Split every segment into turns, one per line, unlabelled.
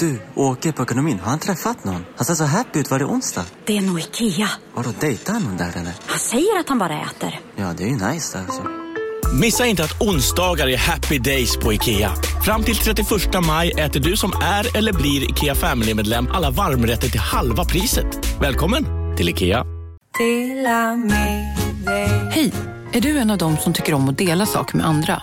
Du, åker på ekonomin. Har han träffat någon? Han ser så happy ut. Var det onsdag?
Det är nog Ikea.
Har du dejtar han någon där eller?
Han säger att han bara äter.
Ja, det är ju nice alltså.
Missa inte att onsdagar är happy days på IKEA. Fram till 31 maj äter du som är eller blir IKEA Family-medlem alla varmrätter till halva priset. Välkommen till IKEA.
Hej! Är du en av dem som tycker om att dela saker med andra?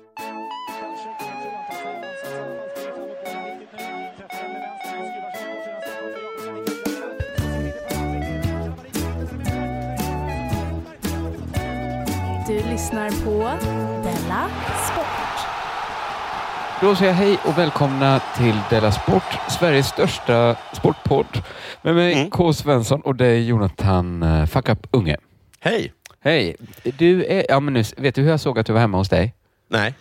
Du lyssnar på Della Sport.
Då säger jag hej och välkomna till Della Sport, Sveriges största sportpodd. Med mig
Mm.
K. Svensson och dig Jonathan uh, Fuck Up Unge.
Hej!
Hej! Du är, ja, men nu, vet du hur jag såg att du var hemma hos dig?
Nej.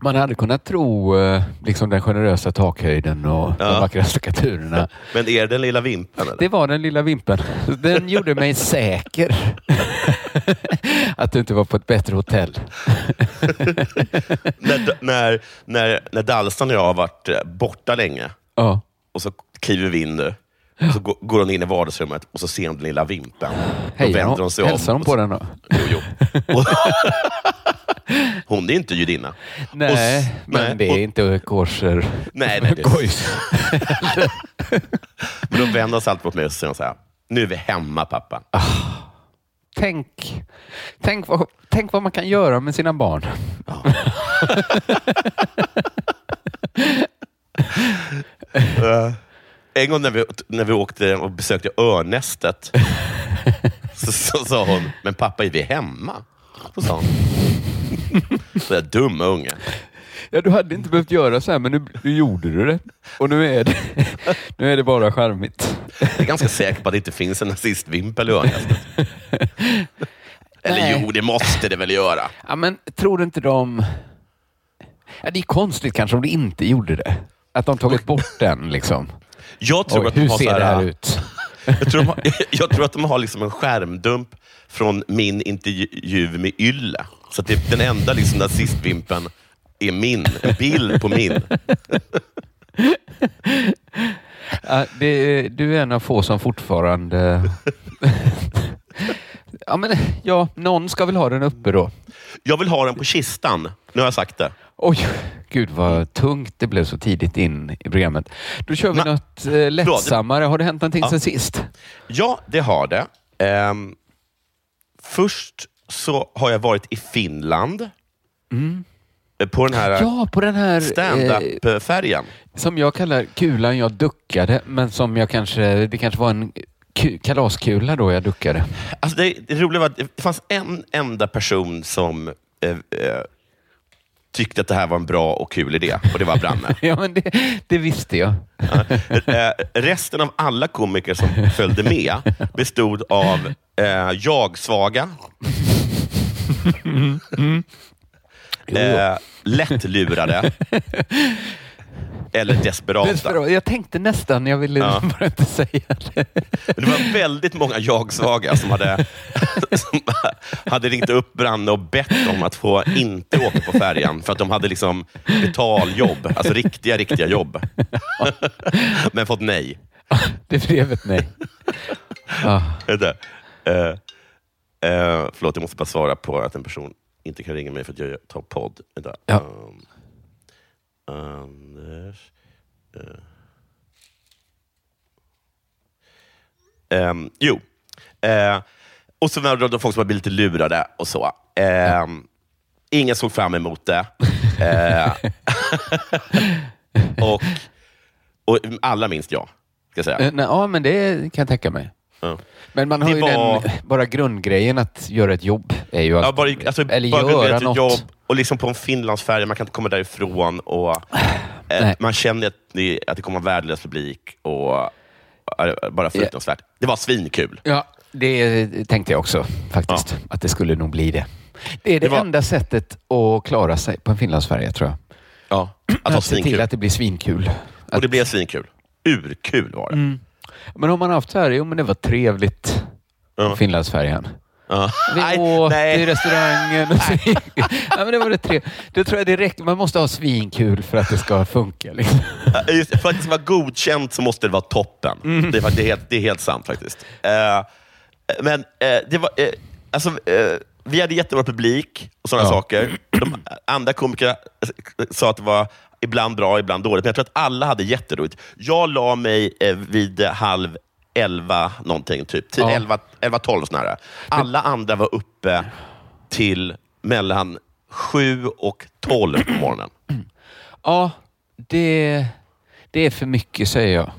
Man hade kunnat tro eh, liksom den generösa takhöjden och de
Ja.
vackra stuckaturerna.
Men är det den lilla vimpen eller?
Det var den lilla vimpen. Den gjorde mig säker att du inte var på ett bättre hotell.
när, när, när, när Dalstan och jag har varit eh, borta länge
Ja.
och så kliver vi in nu. Så går- hon in i vardagsrummet och så ser hon den lilla vimpen. Då
Hej,
vänder hon sig om.
hälsar hon på
så-
den då?
Jo, jo. Hon är inte judinna.
Nej,
Och
men
nej,
det är
och-
inte korser.
Nej, nej, det-. Men då vänder sig alltid mot mig och säger så här. Nu är vi hemma pappa.
Tänk, tänk, vad, tänk vad man kan göra med sina barn.
Eh, en gång när vi, när vi åkte och besökte Örnästet så, så sa hon, men pappa är vi hemma? Så sa hon. Så där dumma unge.
Ja, du hade inte behövt göra så här, men nu, nu gjorde du det. Och nu är det, nu är det bara charmigt.
Jag är ganska säker på att det inte finns en nazistvimpel i Örnästet. Eller
Nej.
jo, det måste det väl göra.
Ja, men tror du inte de... Ja, det är konstigt kanske om de inte gjorde det. Att de tagit bort den liksom.
Jag tror
Oj,
att de
hur
har
ser
så
det här
här,
ut?
jag tror, de jag tror att de har liksom en skärmdump från min intervju med Ylle. Så att det, den enda liksom nazistvimpen är min. En bild på min.
Ja, det, du är en av få som fortfarande... ja, men ja, någon ska väl ha den uppe då.
Jag vill ha den på kistan. Nu har jag sagt det.
Oj, gud vad tungt det blev så tidigt in i programmet. Då kör vi
Ma-
något eh, lättsammare. Har det hänt någonting
Ja.
sen sist?
Ja, det har det. Ehm, först så har jag varit i Finland. Eh, På den här
Ja, på den här... Eh,
stand-up-färjan.
som jag kallar kulan jag duckade, men som jag kanske... Det kanske var en ku, kalaskula då jag duckade.
Alltså det, det roliga var att det fanns en enda person som eh, eh, tyckte att det här var en bra och kul idé och det var Branne.
ja, men det, det visste jag.
eh, resten av alla komiker som följde med bestod av eh, jag-svaga, eh, lättlurade eller desperata.
Desperat. Jag tänkte nästan, jag ville
Ja.
bara inte säga det.
Men det var väldigt många jag-svaga som hade, som hade ringt upp Branne och bett om att få inte åka på färjan för att de hade liksom betaljobb, alltså riktiga, riktiga jobb. Men fått nej.
Det blev ett nej. Ja.
Eh, eh, förlåt, jag måste bara svara på att en person inte kan ringa mig för att jag tar podd. Vänta.
Ja.
Um, Anders... eh. Ehm, jo. Eh, och så var det folk som var lite lurade och så. Ehm, ingen såg fram emot det. Eh, och, och alla minns jag, ska jag säga.
Nej, ja, men det kan jag tänka mig.
Ja.
Men man har
Det
ju
var-
den, bara grundgrejen att göra ett jobb är ju att,
Ja, bara, alltså,
eller
bara
göra något.
jobb och liksom på en Finlandsfärja, man kan inte komma därifrån och eh, man känner att det, att det kommer en värdelös publik och eh, bara fruktansvärt. Det var svinkul.
Ja, det tänkte jag också faktiskt. Att det skulle nog bli det. Det är det,
Det var-
enda sättet att klara sig på en Finlandsfärja tror jag.
Ja, att ha
Att se till
svinkul.
att det blir svinkul.
Och det blev svinkul. Urkul var det.
Mm. Men har man haft så här, jo men det var trevligt
Ja.
Finlandsfärjan.
Ja.
Vi
Nej,
åt
nej.
i restaurangen. Så, ja, men det var det tre. Då tror jag det räcker. Man måste ha svinkul för att det ska funka. Liksom.
Just, för att det ska vara godkänt så måste det vara toppen.
Mm.
Det, är, det, är helt, det är helt sant faktiskt. Eh, men eh, det var, eh, alltså, vi hade jättebra publik och sådana
Ja.
saker. De andra komiker eh, sa att det var ibland bra, ibland dåligt. Men jag tror att alla hade jätteroligt. Jag la mig eh, vid halv elva någonting, typ. Till
Ja.
elva, elva, tolv snarare. Alla andra var uppe till mellan sju och tolv på morgonen.
Ja, det, det är för mycket säger jag.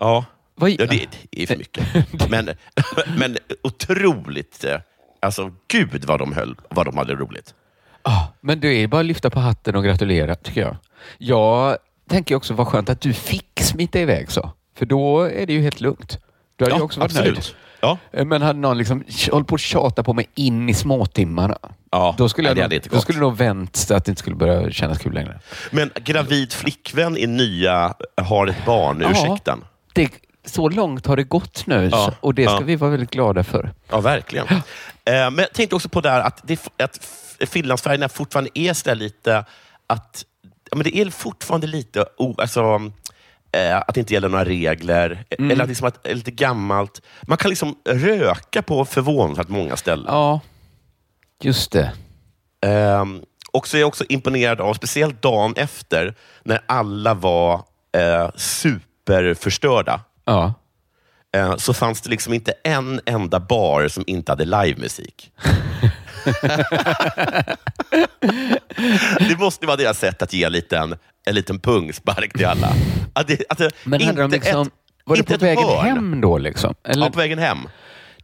Ja.
Vad-
Ja, det, det är för mycket. Men, men otroligt... eh, Alltså, gud vad de höll, vad de hade roligt.
Ah, men det är bara att lyfta på hatten och gratulera, tycker jag. Jag tänker också vad skönt att du fick smita iväg så. För då är det ju helt lugnt. Du hade ju också varit nöjd.
Ja.
Eh, Men hade någon liksom hållit på att tjata på mig in i småtimmarna,
Ja,
då skulle,
nej,
jag nog, då skulle nog vänt så att det inte skulle börja kännas kul längre.
Men gravid flickvän i nya har ett barn,
Ja.
ursäkten.
Det, så långt har det gått nu
Ja,
och det ska
ja.
vi vara väldigt glada för.
Ja, verkligen. Eh, Men jag tänkte också på där att, det, att f- Finlandsfärgerna fortfarande är så där lite att ja, men det är fortfarande lite o, alltså, eh, att det inte gäller några regler.
Mm.
Eller att, liksom att det är lite gammalt. Man kan liksom röka på förvånansvärt många ställen.
Ja, just det.
Ehm, och så är jag också imponerad av, speciellt dagen efter, när alla var eh, superförstörda.
Ja.
Eh, så fanns det liksom inte en enda bar som inte hade livemusik. det måste vara deras sätt att ge en liten, en liten pungspark till alla. Att det, att det,
Men hade de
inte
liksom,
ett,
var det
inte
på vägen
hörn.
hem då? Liksom? Eller
Ja, på vägen hem.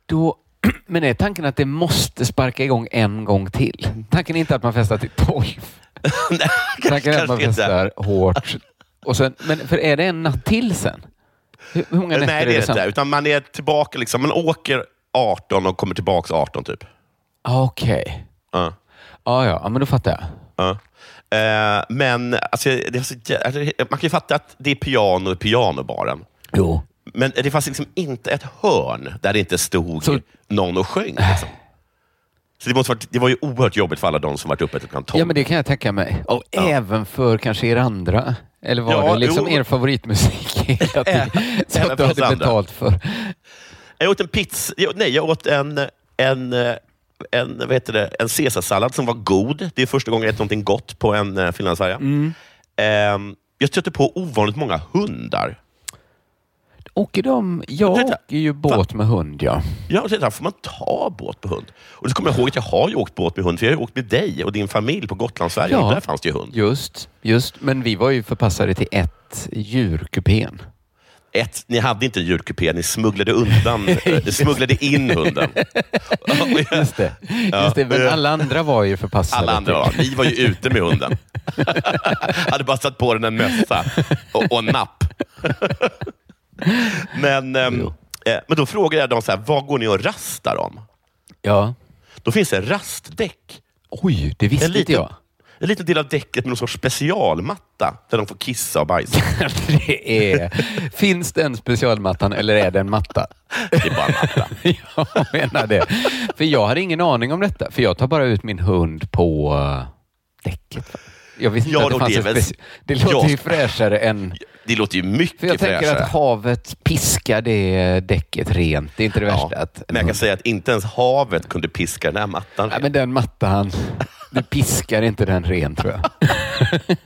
då, men är tanken att det måste sparka igång en gång till? Tanken är inte att man festar till tolv. Tanken är att man
kanske inte.
festar hårt. Och sen, men för är det en natt till sen? Hur, hur många nätter
Nej, det är det inte. Utan man är tillbaka, liksom, man åker 18 och kommer tillbaka 18 typ.
Ah, Okej.
Ja.
Ja, ja, ja, men då fattar jag.
Ja. Eh, men alltså, så, alltså, man kan ju fatta att det är piano i pianobaren.
Jo.
Men det fanns liksom inte ett hörn där det inte stod
Så-
någon och sjöng. Liksom. Så det, måste varit, det var ju oerhört jobbigt för alla de som varit uppe till klockan 12.
Ja, men det kan jag tänka mig. Och
Ja.
även för kanske er andra. Eller var
Ja,
det liksom
jo.
er favoritmusik hela tiden? Att du hade
andra.
betalt för.
Jag åt en pizza, nej, jag åt en, en, eh, en, vad heter det, en caesarsallad som var god. Det är första gången jag ätit någonting gott på en uh, finlandsfärja.
Mm.
Ehm, jag stötte på ovanligt många hundar.
Åker de... Jag
Vänta.
åker ju båt med hund, ja.
Ja, och jag, får man ta båt på hund? Och så kommer jag ihåg att jag har ju åkt båt med hund, för jag har ju åkt med dig och din familj på Gotlandsfärjan.
Ja.
Där fanns det ju hund.
Just, just. Men vi var ju förpassade till ett djurkupén.
Ett, ni hade inte djurkupé, ni smugglade undan, eh, ni smugglade in hunden.
Just det. Just det. Men alla andra var ju förpassade.
Alla andra var,
till-
ni var ju ute med hunden. hade bara satt på den en mössa och, och en napp. men, ehm, eh, men då frågade jag dem, så här, vad går ni och rastar om?
Ja.
Då finns det rastdäck.
Oj, det visste
En
inte
liten,
jag.
en liten del av däcket med någon sorts specialmatta där de får kissa och bajsa.
det är... Finns det en specialmattan eller är det en matta?
Det är bara en matta.
jag menar det. För jag hade ingen aning om detta. För jag tar bara ut min hund på uh, däcket. Jag visste inte
Ja,
att det fanns
det väl-
Det låter ju fräschare än...
Det låter ju
För
mycket
jag tänker
fräschare.
att havet piskar det däcket rent. Det är inte det
Ja,
värsta. Att
men jag kan säga att inte ens havet kunde piska den här mattan.
Nej, men den mattan, du piskar inte den ren tror jag.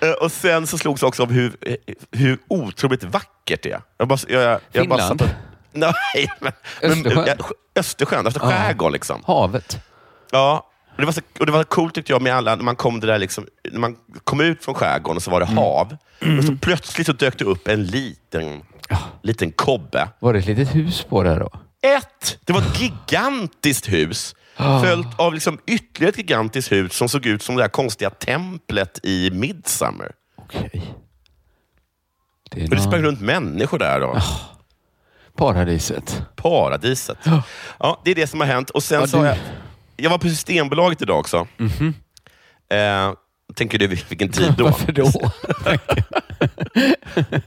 Eh, Och sen så slogs jag också av hur, eh, hur otroligt vackert det är. Jag bara, jag, jag, jag bara
Finland?
och- Nej, men, men,
Östersjön?
jag- Östersjön, alltså skärgården liksom.
Havet.
Ja, och det, var så, och det var coolt tyckte jag med alla, när man kom, det där liksom, när man kom ut från skärgården och så var det
Mm.
hav. Och så plötsligt så dök det upp en liten liten kobbe.
Var det ett litet hus på det då?
Ett! Det var ett gigantiskt hus. Följt av liksom ytterligare ett gigantiskt hus som såg ut som det där konstiga templet i Midsummer.
Okej. Det är
Och det sprang runt människor där. Då.
Paradiset.
Paradiset. Ja, det är det som har hänt. Och sen
Ja,
så har
du-
jag, jag var på Systembolaget idag också. Eh, tänker du vilken tid då?
Varför då?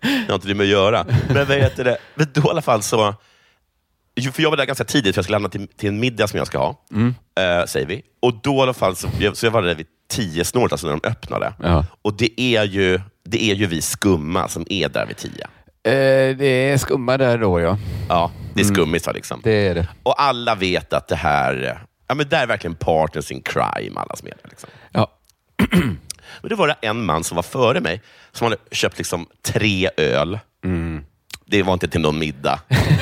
Det har inte det med att göra. Men vad heter det? Men då i alla fall så... För jag var där ganska tidigt, för jag skulle lämna till, till en middag som jag ska ha. Eh, säger vi. Och då i alla fall, så, så jag var där vid tio snåret, alltså när de öppnade.
Ja.
Och det är, ju, det är ju vi skumma som är där vid tio.
Eh, det är skumma där då ja.
Ja, det är skummisar liksom.
Det är det.
Och alla vet att det här, ja men det är verkligen partners in crime, alla som är där. Liksom.
Ja.
Men då var det en man som var före mig, som hade köpt liksom tre öl. Det var inte till någon middag.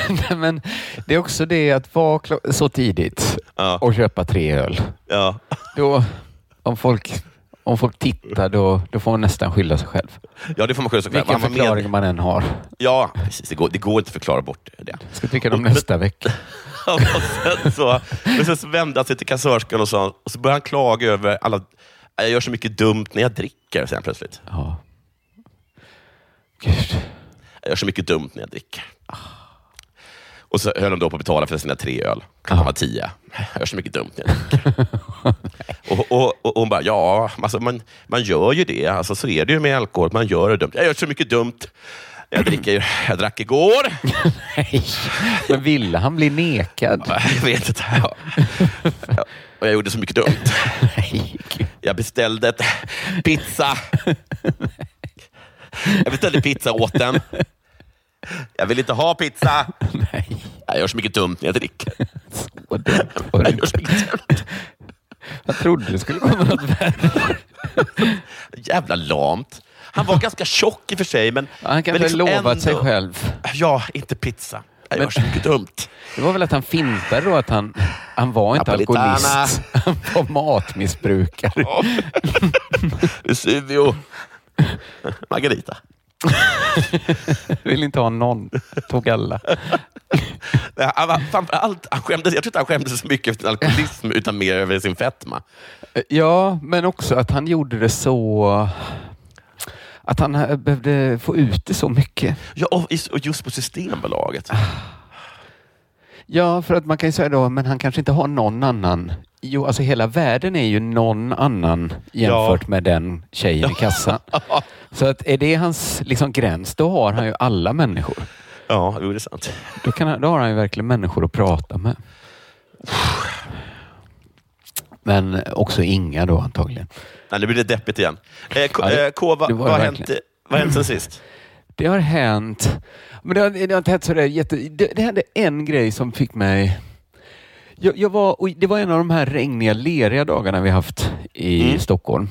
Nej, Men det är också det att vara så tidigt
Ja.
och köpa tre öl.
Ja.
Då, om folk, om folk tittar då, då får man nästan skylla sig själv.
Ja, det får man skylla sig själv.
Vilken
var
förklaring
med-
man än har.
Ja, precis. Det går, det går inte att förklara bort det.
Ska tycka
Och-
nästa vecka.
och sen så, men sen så vände han sig till kassörskan och, sa, och så började han klaga över alla... Jag gör så mycket dumt när jag dricker, han plötsligt.
Ja. Gud.
Jag gör så mycket dumt när jag dricker. Och så höll han då på att betala för sina tre öl. Klockan var tio. Jag gör så mycket dumt och, och, och, hon bara, ja, alltså man, man gör ju det. Alltså, så är det ju med alkohol. Man gör det dumt. Jag gör så mycket dumt. Jag, dricker, jag drack igår.
Nej. Men ville han bli nekad?
Jag vet inte. Ja. Ja. Och jag gjorde så mycket dumt.
Nej.
Jag beställde ett pizza. Jag beställde pizza åt den. Jag vill inte ha pizza.
Nej.
Jag gör så mycket dumt när jag dricker.
Så dumt var det inte. Jag trodde det skulle komma något värre.
Jävla lamt. Han var ganska tjock i och för sig, men...
Han kanske
men liksom
lovat
ändå-
sig själv.
Ja, inte pizza. Jag gör så mycket dumt.
Det var väl att han fintade då att han, han var inte
Napolitana.
alkoholist. Han var matmissbrukare.
Vesuvio. Margarita.
Vill inte ha någon. Tog alla.
Allt, han skämdes, jag tror inte han skämdes så mycket efter sin alkoholism, utan mer över sin fetma.
Ja, men också att han gjorde det så... Att han eh, behövde få ut det så mycket.
Ja, och just på Systembolaget.
Ja, för att man kan ju säga då, men han kanske inte har någon annan. Jo, alltså hela världen är ju någon annan jämfört med den tjejen i kassan. Så att är det hans liksom, gräns, då har han ju alla människor.
Ja, jo, det är sant.
Då, kan då har han ju verkligen människor att prata med. Men också Inga då antagligen.
Nej, nu blir det deppigt igen. Eh, K,
Ja, det-
eh, K
var
vad, har hänt, vad hänt sen sist?
Det har hänt. Men det har, det har inte hänt sådär jätte... Det, det hände en grej som fick mig... Jag, jag var, det var en av de här regniga, leriga dagarna vi haft i
Mm.
Stockholm.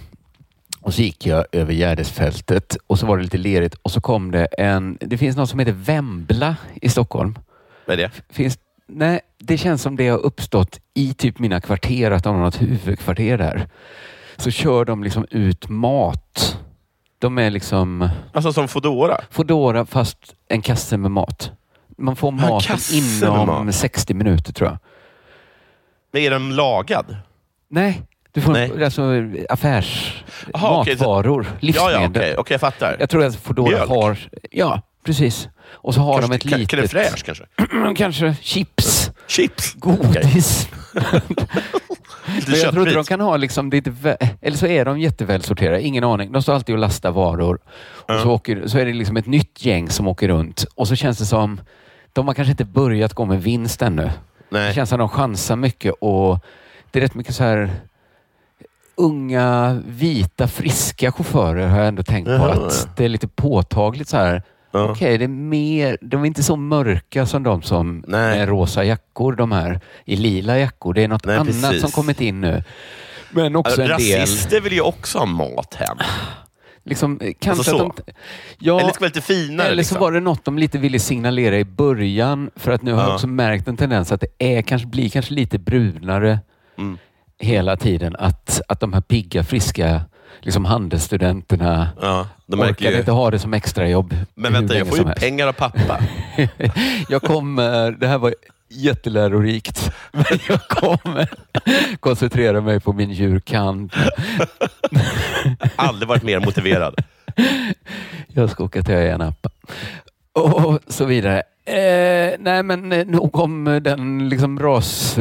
Och så gick jag över Gärdesfältet och så var det lite lerigt och så kom det en... Det finns något som heter Vembla i Stockholm.
Vad är det?
Finns, nej, det känns som det har uppstått i typ mina kvarter, att de har något huvudkvarter där. Så kör de liksom ut mat. De är liksom...
Alltså som Foodora?
Foodora fast en kasse med mat. Man får
Ja,
maten inom
mat.
60 minuter tror jag.
Men är den lagad?
Nej, du får
Nej.
alltså affärs...
Aha,
matvaror,
Ja,
livsmedel.
ja, okej, okej, jag fattar.
Jag tror att Foodora
Mjölk.
har... Ja, precis. Och så har de ett
Kanske-
litet...
Fraîche kanske?
kanske chips,
Chips?
Godis.
Lite
jag tror inte de kan ha liksom eller så är de jättevälsorterade, ingen aning. De står alltid och lastar varor. Och så, åker, så är det liksom ett nytt gäng som åker runt och så känns det som, de har kanske inte börjat gå med vinst ännu. Det
Nej.
känns som de chansar mycket och det är rätt mycket så här unga, vita, friska chaufförer har jag ändå tänkt på.
Jaha,
Att det är lite påtagligt så här.
Ja.
Okej, det är mer, de är inte så mörka som de som
Nej.
med rosa jackor, de här i lila jackor. Det är något
Nej,
annat
precis.
som kommit in nu. Men också en del...
Rasister vill ju också ha mat hem.
Liksom, eh, kanske
Alltså
att de, ja,
Eller ska vara lite finare.
eller så
liksom.
var det något de lite ville signalera i början. För att nu har jag
Ja.
också märkt en tendens att det är, kanske, blir kanske lite brunare
Mm.
hela tiden. Att, att de här pigga, friska liksom handelsstudenterna
Ja, de
orkade
ju.
inte ha det som extrajobb.
Men vänta, jag får ju
helst.
pengar av pappa.
jag kommer, det här var jättelärorikt, men jag kommer koncentrera mig på min djurkand.
Aldrig varit mer motiverad.
Jag ska åka till öarna Appa. Och så vidare. Eh, nej, men eh, nog om den liksom ras...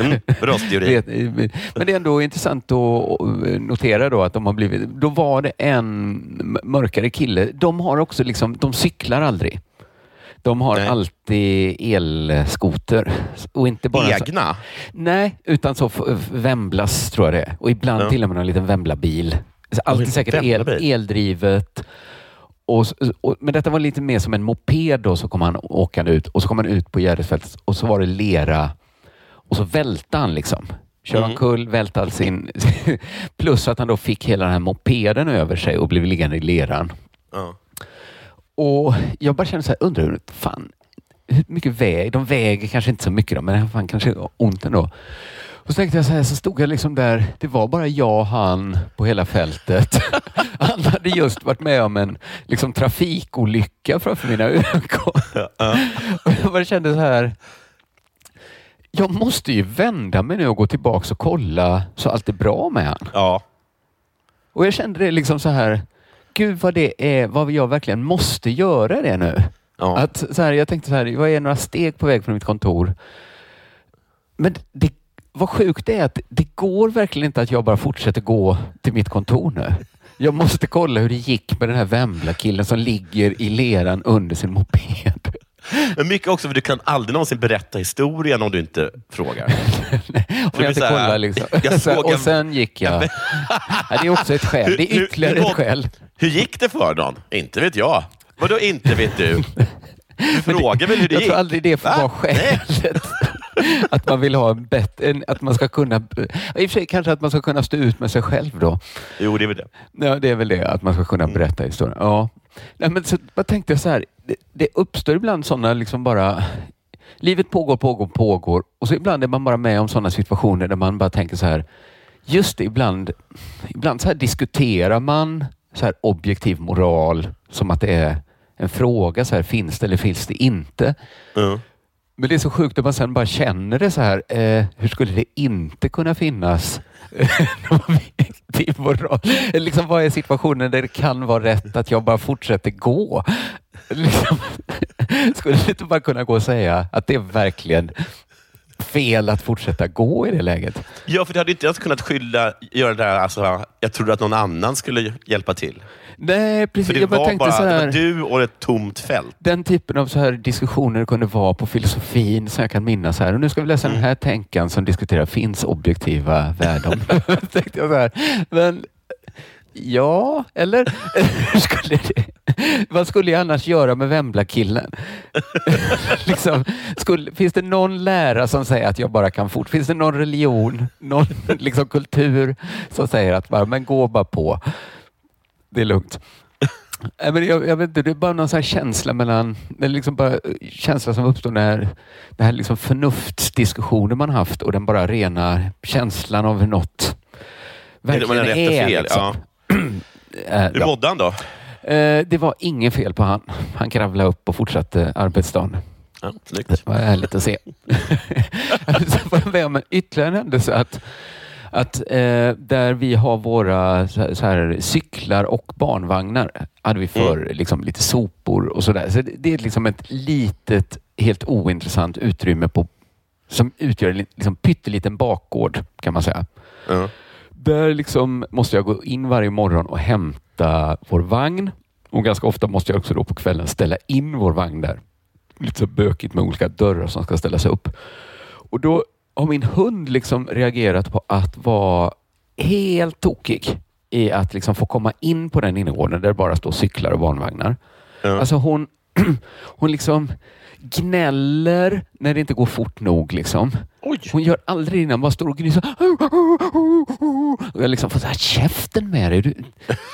Mm, rasteori.
Vet- Men det är ändå intressant att notera då att de har blivit... Då var det en mörkare kille. De har också liksom, de cyklar aldrig. De har
Nej.
alltid elskoter. Och inte bara så,
Egna?
Nej, utan så Vemblas tror jag det är. Och ibland
Ja.
till och med en liten Vembla-bil. Så Alltid säkert el, eldrivet. Och, och, men detta var lite mer som en moped då, så kom han åkande ut och så kom han ut på Gärdesfältet och så var det lera och så välte han liksom. Körde
Mm.
omkull, välte all sin... Plus att han då fick hela den här mopeden över sig och blev liggande i leran.
Ja.
Och jag bara kände så här, undrar hur fan, hur mycket väg, de väger kanske inte så mycket då, men fan kanske ont ändå. Och så tänkte jag så här, så stod jag liksom där, det var bara jag och han på hela fältet. Han hade just varit med om en liksom, trafikolycka framför mina ögon. Och jag bara kände så här, jag måste ju vända mig nu och gå tillbaka och kolla så allt är bra med han.
ja.
Och jag kände det liksom så här, gud vad det är, vad jag verkligen måste göra det nu.
ja.
Att, så här, jag tänkte så här, jag är några steg på väg från mitt kontor. Men det, vad sjukt det är att det går verkligen inte att jag bara fortsätter gå till mitt kontor nu. Jag måste kolla hur det gick med den här Vembla-killen som ligger i leran under sin moped.
Men mycket också för du kan aldrig någonsin berätta historien om du inte frågar.
Om jag inte
här,
kollar liksom.
jag såg
och
en-
sen gick jag. Ja, det är också ett skäl. Det är
Hur-
ytterligare
hur-
ett skäl.
Hur gick det för någon? Inte vet jag. Vadå inte vet du? Du frågar väl hur det
Jag
gick?
tror aldrig det får
Va?
vara skälet. Att man vill ha en bättre, att man ska kunna, i och för sig kanske att man ska kunna stå ut med sig själv då.
Jo, det är väl det.
Ja, det är väl det, att man ska kunna berätta historien. Ja. Nej, men så, vad tänkte jag så här, det, det uppstår ibland sådana liksom bara, livet pågår, pågår, pågår och så ibland är man bara med om sådana situationer där man bara tänker så här, just det, ibland, ibland så här diskuterar man så här objektiv moral som att det är en fråga, så här, finns det eller finns det inte?
Ja.
Men det är så sjukt att man sen bara känner det så här. Eh, hur skulle det inte kunna finnas Liksom, vad är situationen där det kan vara rätt att jag bara fortsätter gå? Liksom, skulle det inte bara kunna gå och säga att det är verkligen fel att fortsätta gå i det läget?
Ja, för du hade inte ens kunnat skylla, göra det där, alltså, jag trodde att någon annan skulle hjälpa till.
Nej,
För
precis.
det
Jag bara
var
tänkte
bara
så
det
här.
var du och ett tomt fält.
den typen av så här diskussioner kunde vara på filosofin som jag kan minnas här. Och nu ska vi läsa den här tänkan som diskuterar finns objektiva värden. Tänkte jag så här. Men ja, eller skulle det, vad skulle jag annars göra med Vembla-killen? liksom, skulle, finns det någon lära som säger att jag bara kan fort? Finns det någon religion, någon liksom, kultur som säger att bara, men gå bara på. Det är lugnt. Nej, men jag, jag vet inte, det är bara någon här känsla mellan, det är liksom bara eh, känsla som uppstår när det här liksom förnuftsdiskussioner man haft och den bara rena känslan av något
man
verkligen är.
fel,
liksom. Eh,
Hur
ja.
mådde han då?
Eh, Det var inget fel på han. Han kravlade upp och fortsatte arbetsdagen.
Ja.
Det var härligt att se. så var jag med om ytterligare en händelse att, att eh, där vi har våra så här, så här, cyklar och barnvagnar hade vi för liksom, lite sopor och sådär. Så det, det är liksom ett litet, helt ointressant utrymme på, som utgör en li- liksom, pytteliten bakgård kan man säga.
Ja.
Där liksom måste jag gå in varje morgon och hämta vår vagn. Och ganska ofta måste jag också då på kvällen ställa in vår vagn där. Lite så bökigt med olika dörrar som ska ställas upp. Och då har min hund liksom reagerat på att vara helt tokig i att liksom få komma in på den innergården där det bara står cyklar och barnvagnar.
Ja.
Alltså hon, hon liksom gnäller när det inte går fort nog. Liksom.
Oj.
Hon gör aldrig innan, bara står och gnyser. Och jag liksom får så här, käften med dig, du, du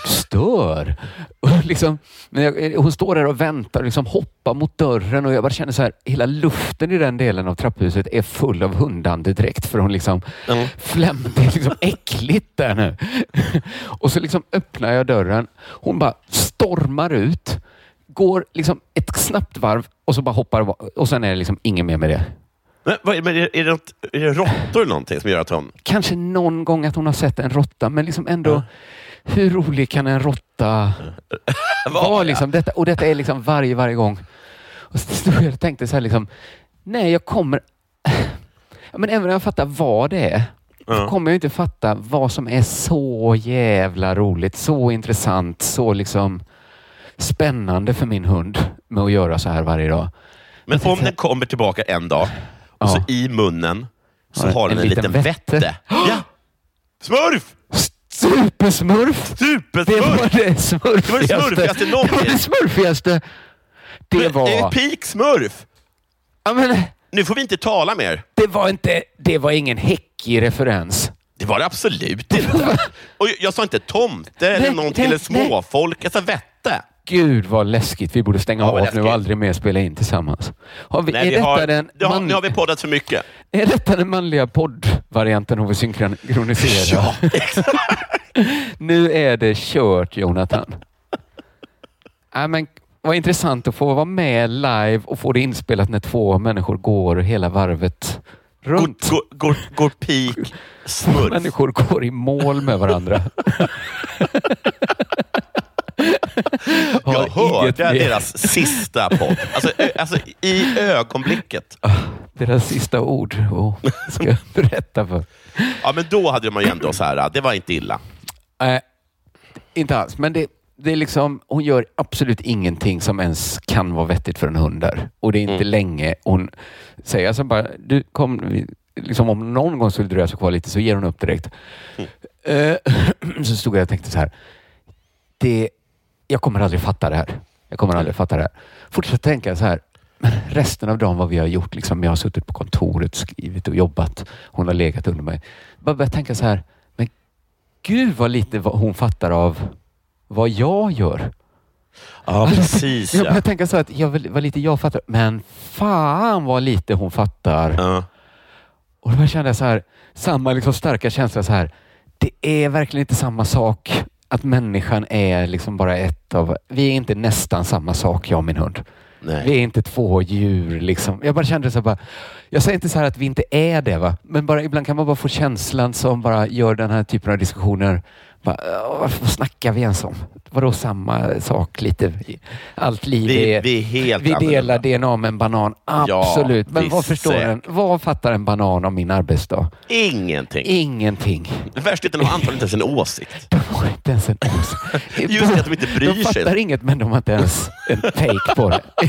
stör. Och liksom, men jag, hon står där och väntar och liksom hoppar mot dörren och jag bara känner så här, hela luften i den delen av trapphuset är full av hundandedräkt för hon liksom
Mm.
fläm, det är liksom äckligt där nu. Och så liksom öppnar jag dörren. Hon bara stormar ut, går liksom ett snabbt varv och så bara hoppar och sen är det liksom inget mer med det.
Men, vad, men är, är, det något, är det råttor eller någonting som gör att hon...
kanske någon gång att hon har sett en råtta, men liksom ändå hur rolig kan en råtta vara? Liksom, detta, och detta är liksom varje, varje gång. Och så stod jag och tänkte så här liksom, nej jag kommer... Ja, Men även om jag fattar vad det är,
Ja.
kommer jag inte fatta vad som är så jävla roligt, så intressant, så liksom spännande för min hund med att göra så här varje dag.
Men om den kommer tillbaka en dag och så i munnen så har den
en
en,
liten
liten
vätte.
vätte. Ja. Smurf!
Supersmurf! Det
Supersmurf!
var det smurfigaste.
smurfigaste någonsin.
Det var det smurfigaste. Det
Men,
var...
eh, Peak smurf!
Ja, men,
Nu får vi inte tala mer.
det var inte... Det var ingen häckig referens.
Det var det absolut inte. Och jag sa inte tomte eller
nej,
eller småfolk. Jag sa vätte.
Gud vad läskigt. Vi borde stänga
Ja,
av nu och aldrig mer spela in tillsammans. Har vi,
Nej,
är,
vi
detta
har,
den
har,
man,
nu har vi poddat för mycket.
är detta den manliga poddvarianten av att synkronisera? nu är det kört, Jonathan. Ja, men, vad intressant att få vara med live och få det inspelat när två människor går hela varvet runt.
Går, går, går, går peak smurf.
Människor går i mål med varandra.
Jag hörde deras sista podd. Alltså, alltså i ögonblicket.
Deras sista ord. Oh, ska jag berätta för.
Ja, men då hade man ju ändå så här, det var inte illa.
Nej, inte alls. Men det, det är liksom, hon gör absolut ingenting som ens kan vara vettigt för en hund där. Och det är inte
Mm.
länge. Hon säger alltså bara, du kom, liksom om någon gång skulle dröja sig kvar lite så ger hon upp direkt. Eh, så stod jag och tänkte så här, det, jag kommer aldrig fatta det här. Jag kommer aldrig fatta det här. Fortsätt tänka så här, men resten av dagen vad vi har gjort, liksom, jag har suttit på kontoret, skrivit och jobbat. Hon har legat under mig. Bara börja tänka så här, men gud vad lite vad hon fattar av vad jag gör.
Ja, precis.
Jag
Ja.
börjar tänka så här att jag, vill- vad lite jag fattar, men fan vad lite hon fattar.
Ja.
Och då kände jag så här, samma liksom starka känsla så här. Det är verkligen inte samma sak att människan är liksom bara ett av, vi är inte nästan samma sak jag och min hund. Vi
Nej.
är inte två djur liksom. Jag bara kände så här, bara, jag säger inte så här att vi inte är det va, men bara ibland kan man bara få känslan som bara gör den här typen av diskussioner. Bara, "Åh, vad snackar vi ens om? Vadå samma sak lite? Allt liv
Vi,
är...
vi är helt
Vi delar
annorlunda.
DNA med en banan,
Ja,
absolut. Men vad förstår
säkert.
en? Vad fattar en banan om min arbetsdag?
Ingenting.
Ingenting.
Det värsta är att de har antagligen inte ens en åsikt.
De har inte ens en åsikt.
Just det, att de inte bryr
De
sig.
fattar inget, men de har inte ens en take på det.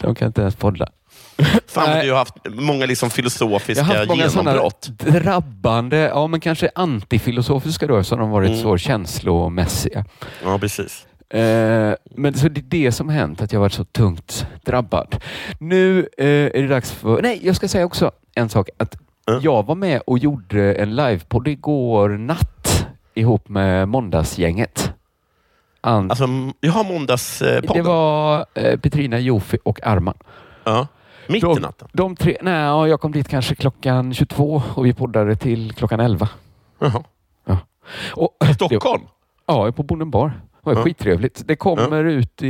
De kan inte ens podda.
Fan,
Nej.
vad du har haft många liksom
Jag
filosofiska
har haft många sådana
genombrott.
drabbande, ja men kanske antifilosofiska då, som de varit
Mm.
så känslomässiga.
Ja, precis.
Eh, men så det är det som hänt, att jag varit så tungt drabbad. Nu eh, är det dags för... Nej, jag ska säga också en sak. Att
Mm.
Jag var med och gjorde en livepodd igår natt ihop med Måndagsgänget. An-
Alltså, jag har måndagspodden.
det var eh, Petrina, Jofi och Arman.
ja. Mitt i
De,
natten.
de tre, nej, ja, jag kom dit kanske klockan 22 och vi poddade till klockan 11.
Jaha.
Och,
Stockholm?
Ja, på Bonden bar. Det var
Ja.
skittrevligt. Det kommer ut i,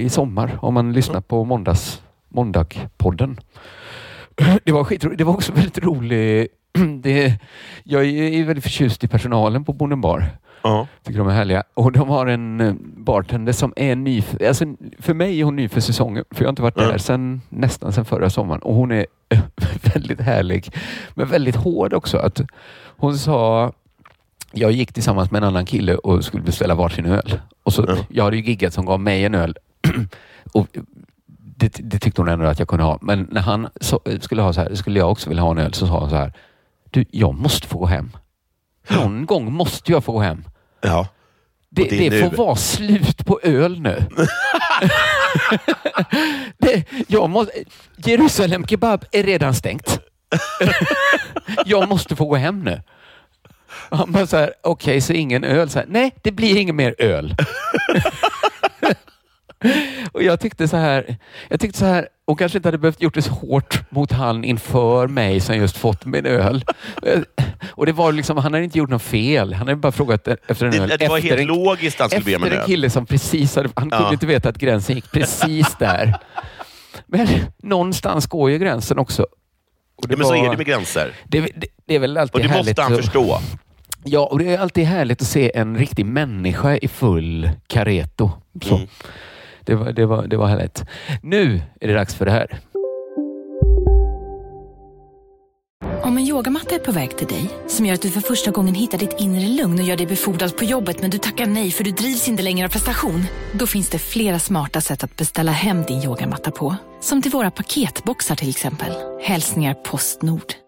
i sommar om man lyssnar på måndags, Måndagpodden. Det var skitroligt. Det var också väldigt roligt. Det, jag är väldigt förtjust i personalen på Bonden bar.
Ja.
Tycker de är härliga. Och de har en eh, bartender som är ny. För, alltså, för mig är hon ny för säsongen. För jag har inte varit där sen, nästan sedan förra sommaren. Och hon är eh, väldigt härlig. Men väldigt hård också. Att hon sa jag gick tillsammans med en annan kille och skulle beställa varsin öl. Och så,
Ja.
Jag hade ju giggat som gav mig en öl. och det, det tyckte hon ändå att jag kunde ha. Men när han så, skulle ha så här, skulle jag också vilja ha en öl, så sa han så här. Du, jag måste få gå hem. Någon gång måste jag få gå hem.
ja.
Det,
det
det, får vara slut på öl nu. det det, jag måste, Jerusalem kebab är redan stängt. jag måste få gå hem nu. Han bara så här, okej, okay, så ingen öl? Så här, Nej, det blir ingen mer öl. och jag tyckte så här, jag tyckte så här, och kanske inte hade behövt gjort det så hårt mot han inför mig som just fått min öl. Och det var liksom, han hade inte gjort något fel. Han hade bara frågat efter en öl.
Det, det var helt en, logiskt han skulle be om
en öl. Efter en kille som precis hade, han ja. kunde inte veta att gränsen gick precis där. Men någonstans går ju gränsen också.
ja, men var, så är det med gränser.
Det, det, det är väl alltid
Och det
härligt
måste han
att,
förstå.
Ja, och det är alltid härligt att se en riktig människa i full kareto. Så. Mm. Det, var, det, var, det var härligt. Nu är det dags för det här.
Om en yogamatta är på väg till dig, som gör att du för första gången hittar ditt inre lugn och gör dig befordrad på jobbet men du tackar nej för du drivs inte längre av prestation. Då finns det flera smarta sätt att beställa hem din yogamatta på. Som till våra paketboxar till exempel. Hälsningar Postnord.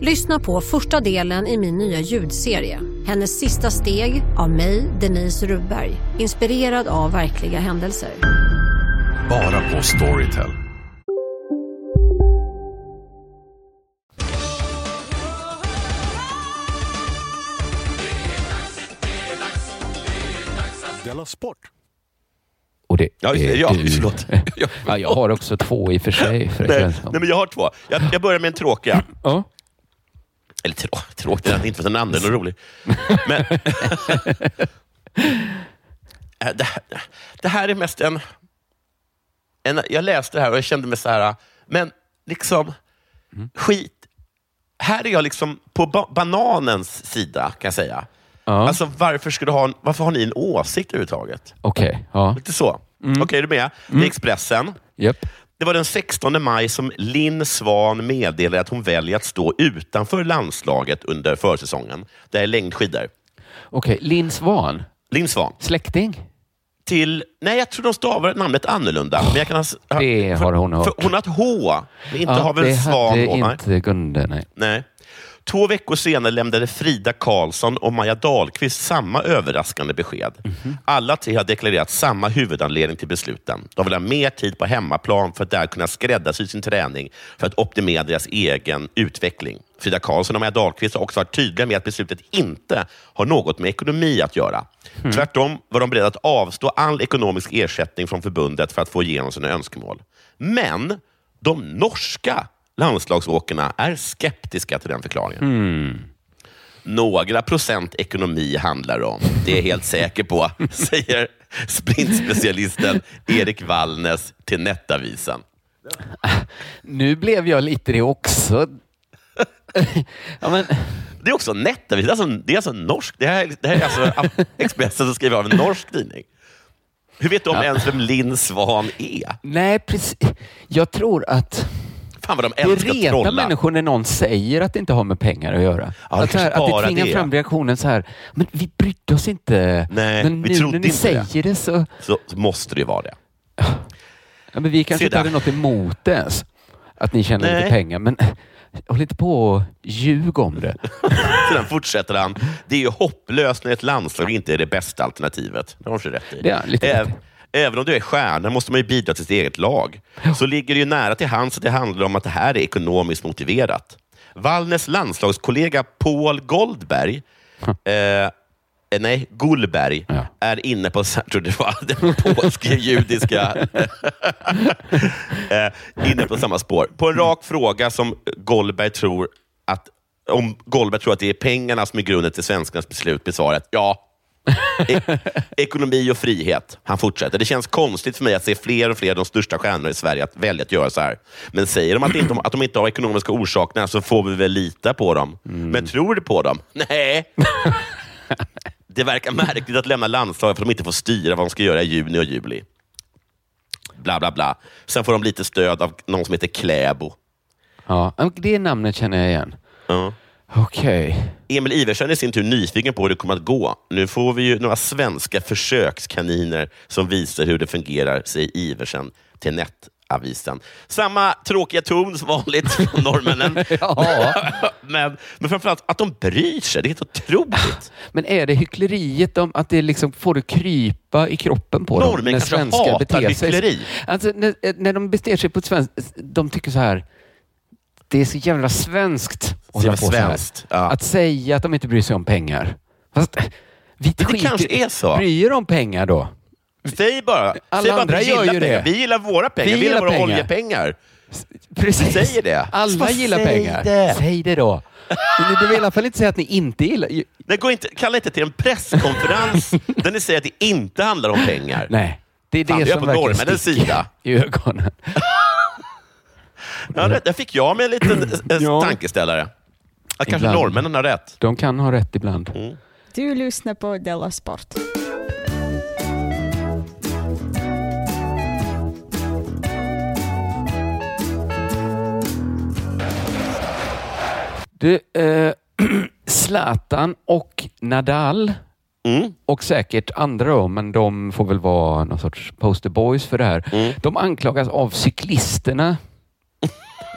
Lyssna på första delen i min nya ljudserie. Hennes sista steg av mig, Denise Rubberg. Inspirerad av verkliga händelser.
Bara på Storytel.
Della Sport. Och det
ja, är ja, du. Förlåt.
ja, jag har också två i och för sig. För
nej, nej, men jag har två. Jag, jag börjar med en tråkiga. Ja. Eller trå, tråkigt, inte för att den andra är rolig. Men, äh, det, här, det här är mest en, en... Jag läste det här och jag kände mig så här, men liksom, mm. skit. Här är jag liksom på ba bananens sida, kan jag säga. Ja. Alltså, varför, skulle ha en, varför har ni en åsikt överhuvudtaget?
Okej. Okay, ja.
Lite så. Mm. Okej, okay, är du med? Det är Expressen.
Yep.
Det var den 16 maj som Linn Svan meddelade att hon väljer att stå utanför landslaget under försäsongen. Det är längdskidor.
Okej. Linn Svan?
Linn Svan.
Släkting?
Till, nej, jag tror de stavar namnet annorlunda. Men jag kan ha,
det har hon hört.
hon har ett H, men inte ja, har väl Svan
Det hade inte Gunde, nej.
nej. Två veckor senare lämnade Frida Karlsson och Maja Dahlqvist samma överraskande besked. Mm -hmm. Alla tre har deklarerat samma huvudanledning till besluten. De vill ha mer tid på hemmaplan för att där kunna skräddarsy sin träning för att optimera deras egen utveckling. Frida Karlsson och Maja Dahlqvist har också varit tydliga med att beslutet inte har något med ekonomi att göra. Mm. Tvärtom var de beredda att avstå all ekonomisk ersättning från förbundet för att få igenom sina önskemål. Men de norska landslagsåkarna är skeptiska till den förklaringen.
Mm.
Några procent ekonomi handlar det om, det är jag helt säker på, säger sprintspecialisten Erik Wallnes till Nettavisen.
Nu blev jag lite det också. ja, men...
Det är också Nettavisen, alltså, det är alltså norsk. Det här, det här är alltså Expressen som skriver av en norsk tidning. Hur vet du om ja. ens vem Linn Svan är?
Nej, precis. Jag tror att
Fan vad de älskar
det retar människor när någon säger att det inte har med pengar att göra. Ja, att, här, att det tvingar det. fram reaktionen så här, men vi brydde oss inte.
Nej,
men
vi
nu när ni säger det, det så...
så... så... måste det ju vara det.
Ja, men vi kanske inte hade något emot det ens. Att ni tjänar lite pengar, men håll inte på och ljug om det.
Sedan fortsätter han. Det är ju hopplöst när ett landslag inte är det bästa alternativet. Det har du rätt i.
Det är lite
Äv, Även om du är stjärna måste man ju bidra till sitt eget lag. Så ligger det ju nära till hands att det handlar om att det här är ekonomiskt motiverat. Wallners landslagskollega Paul Goldberg eh, nej, Gullberg ja. är inne på, jag tror det var den polsk-judiska, eh, inne på samma spår. På en rak fråga som Goldberg tror att, om Goldberg tror att det är pengarna som är grunden till svenskarnas beslut, blir svaret ja, E ekonomi och frihet. Han fortsätter. Det känns konstigt för mig att se fler och fler av de största stjärnorna i Sverige att välja att göra så här. Men säger de att, inte, att de inte har ekonomiska orsaker så får vi väl lita på dem. Mm. Men tror du på dem? Nej. det verkar märkligt att lämna landslaget för att de inte får styra vad de ska göra i juni och juli. bla bla bla. Sen får de lite stöd av någon som heter Kläbo.
Ja, det namnet känner jag igen.
Ja.
Okej.
Emil Iversen är i sin tur nyfiken på hur det kommer att gå. Nu får vi ju några svenska försökskaniner som visar hur det fungerar, säger Iversen till Netavisen. Samma tråkiga ton som vanligt från norrmännen.
Ja.
men, men framförallt att de bryr sig. Det är helt otroligt.
Men är det hyckleriet om att det liksom får det krypa i kroppen på dem?
Norrmän kanske hatar hyckleri.
Alltså, när, när de beter sig på ett svenskt... De tycker så här. Det är så jävla svenskt att hålla på så här.
svenskt, ja.
Att säga att de inte bryr sig om pengar. Fast, vi
Men det
skiter-
kanske är så.
Bryr om pengar då?
Säg bara.
Alla
Säg bara
andra
att vi
gör
gillar
ju
pengar.
det.
Vi gillar våra pengar.
Vi
Vi, gillar våra
pengar.
oljepengar.
Precis.
Säg det.
Alla gillar
säg
pengar.
det.
Säg det då. Men du vill i alla fall inte säga att ni inte gillar...
Nej, gå inte, kalla inte till en presskonferens där ni säger att det inte handlar om pengar.
Nej. Det är det
Fan, är
som
på
verkligen
norrmännens
sticker
sida.
i ögonen.
Ja, det, där fick jag med en liten eh,
Ja.
tankeställare. Att kanske
Ibland.
norrmännen har rätt.
De kan ha rätt ibland.
Du lyssnar på Della Sport.
Du, eh, Zlatan och Nadal
Mm.
och säkert andra då, men de får väl vara någon sorts poster boys för det här.
Mm.
De anklagas av cyklisterna.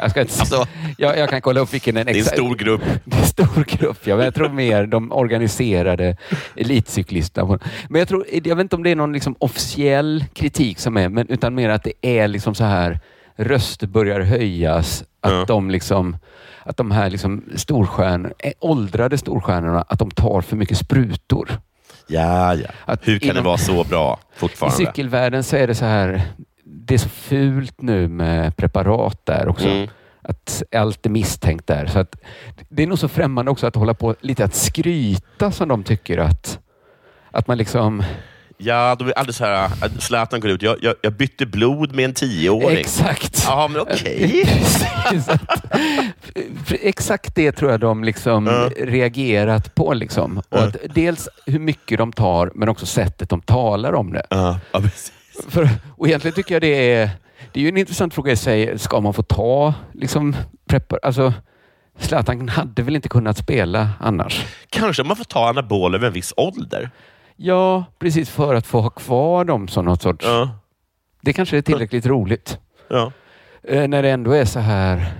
Jag, ska inte,
Alltså,
jag, jag kan kolla upp vilken den
det är en
exakt-
stor grupp.
Det är en stor grupp, ja, men jag tror mer de organiserade elitcyklisterna. Men jag, tror, jag vet inte om det är någon liksom officiell kritik som är, men, utan mer att det är liksom så här röster börjar höjas. Att
Ja.
de liksom att de här liksom storstjärnor, eh, åldrade storstjärnorna, att de tar för mycket sprutor.
Ja, ja.
Att
Hur kan det
inom-
vara så bra
I
fortfarande?
cykelvärlden så är det så här, det är så fult nu med preparat där också.
Mm.
Att allt är misstänkt där. Så att, det är nog så främmande också att hålla på lite att skryta som de tycker att, att man liksom...
Ja, de är alldeles så här, att Zlatan går ut. Jag, jag, jag bytte blod med en tioåring.
Exakt.
Ja, men okej.
Att- Exakt det tror jag de liksom
Ja.
reagerat på. Liksom. Och att dels hur mycket de tar, men också sättet de talar om det.
Ja, ja, precis.
För, och egentligen tycker jag det är, det är ju en intressant fråga i sig. Ska man få ta liksom, prepar, alltså, Zlatan hade väl inte kunnat spela annars?
Kanske man får ta anabol över en viss ålder.
Ja, precis för att få ha kvar dem som något sorts...
Ja.
Det kanske är tillräckligt roligt.
Ja.
Eh, när det ändå är så här...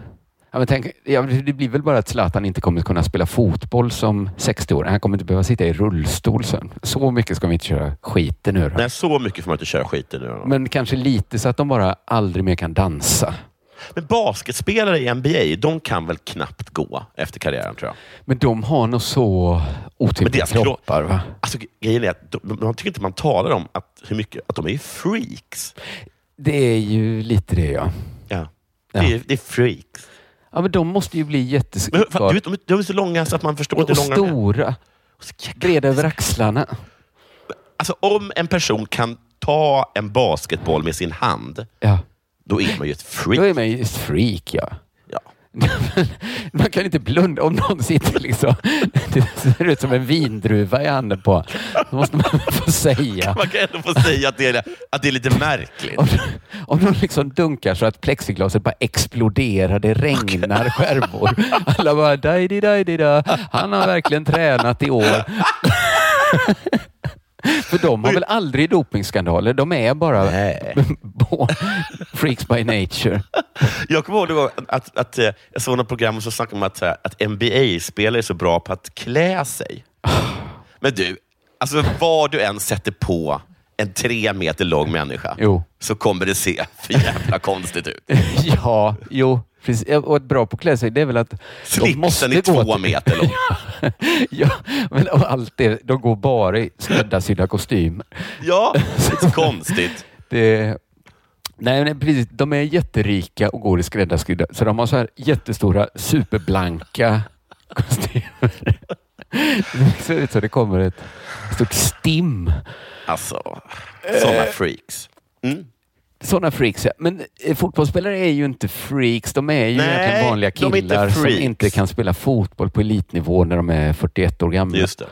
Ja, men tänk, ja, det blir väl bara att Zlatan inte kommer kunna spela fotboll som 60-åring. Han kommer inte behöva sitta i rullstol sen. Så mycket ska vi inte köra skiten nu.
Nej, så mycket får man inte köra skiten nu. Men,
kanske lite så att de bara aldrig mer kan dansa.
men basketspelare i NBA, de kan väl knappt gå efter karriären tror jag.
Men de har nog så otympliga
kropp-
kroppar. Va?
Alltså, grejen är att de, man tycker inte man talar om att, hur mycket, att de är freaks.
Det är ju lite det ja.
Ja.
Ja.
Det, är, det är freaks.
Ja, men de måste ju bli
du vet, de, de är så långa så att man förstår inte hur långa de är.
stora.
Och så jäkla-
Breda över axlarna.
Alltså, om en person kan ta en basketboll med sin hand,
Ja.
då är man ju ett freak.
Då är man ju ett freak ja. Man kan inte blunda om någon sitter liksom... Det ser ut som en vindruva i handen på Då måste man få säga.
Man kan ändå få säga att det är, att det är lite märkligt.
Om, om någon liksom dunkar så att plexiglaset bara exploderar, det regnar skärvor. Alla bara daj di daj di da. Han har verkligen tränat i år. För de har väl aldrig dopingskandaler? De är bara freaks by nature.
Jag kommer ihåg gång att, att, eh, jag såg något program och så snackade de om att, här, att NBA-spelare är så bra på att klä sig. Men du, alltså vad du än sätter på en tre meter lång människa
Jo.
så kommer det se för jävla konstigt ut.
Ja, jo. Precis. Och ett bra på att klä sig, det är väl att
Slipsen
måste
är två
till-
meter lång.
ja, men allt det, de går bara i skräddarsydda kostymer.
Ja, det är konstigt.
Det, nej, nej, precis. De är jätterika och går i skräddarsydda. Så de har så här jättestora superblanka kostymer. Det ser ut som det kommer ett stort stim.
Alltså, sådana freaks. Mm.
Sådana freaks, ja. Men eh, fotbollsspelare är ju inte freaks. De är ju
Nej,
egentligen vanliga
är inte
killar som inte kan spela fotboll på elitnivå när de är 41 år gamla.
Just det.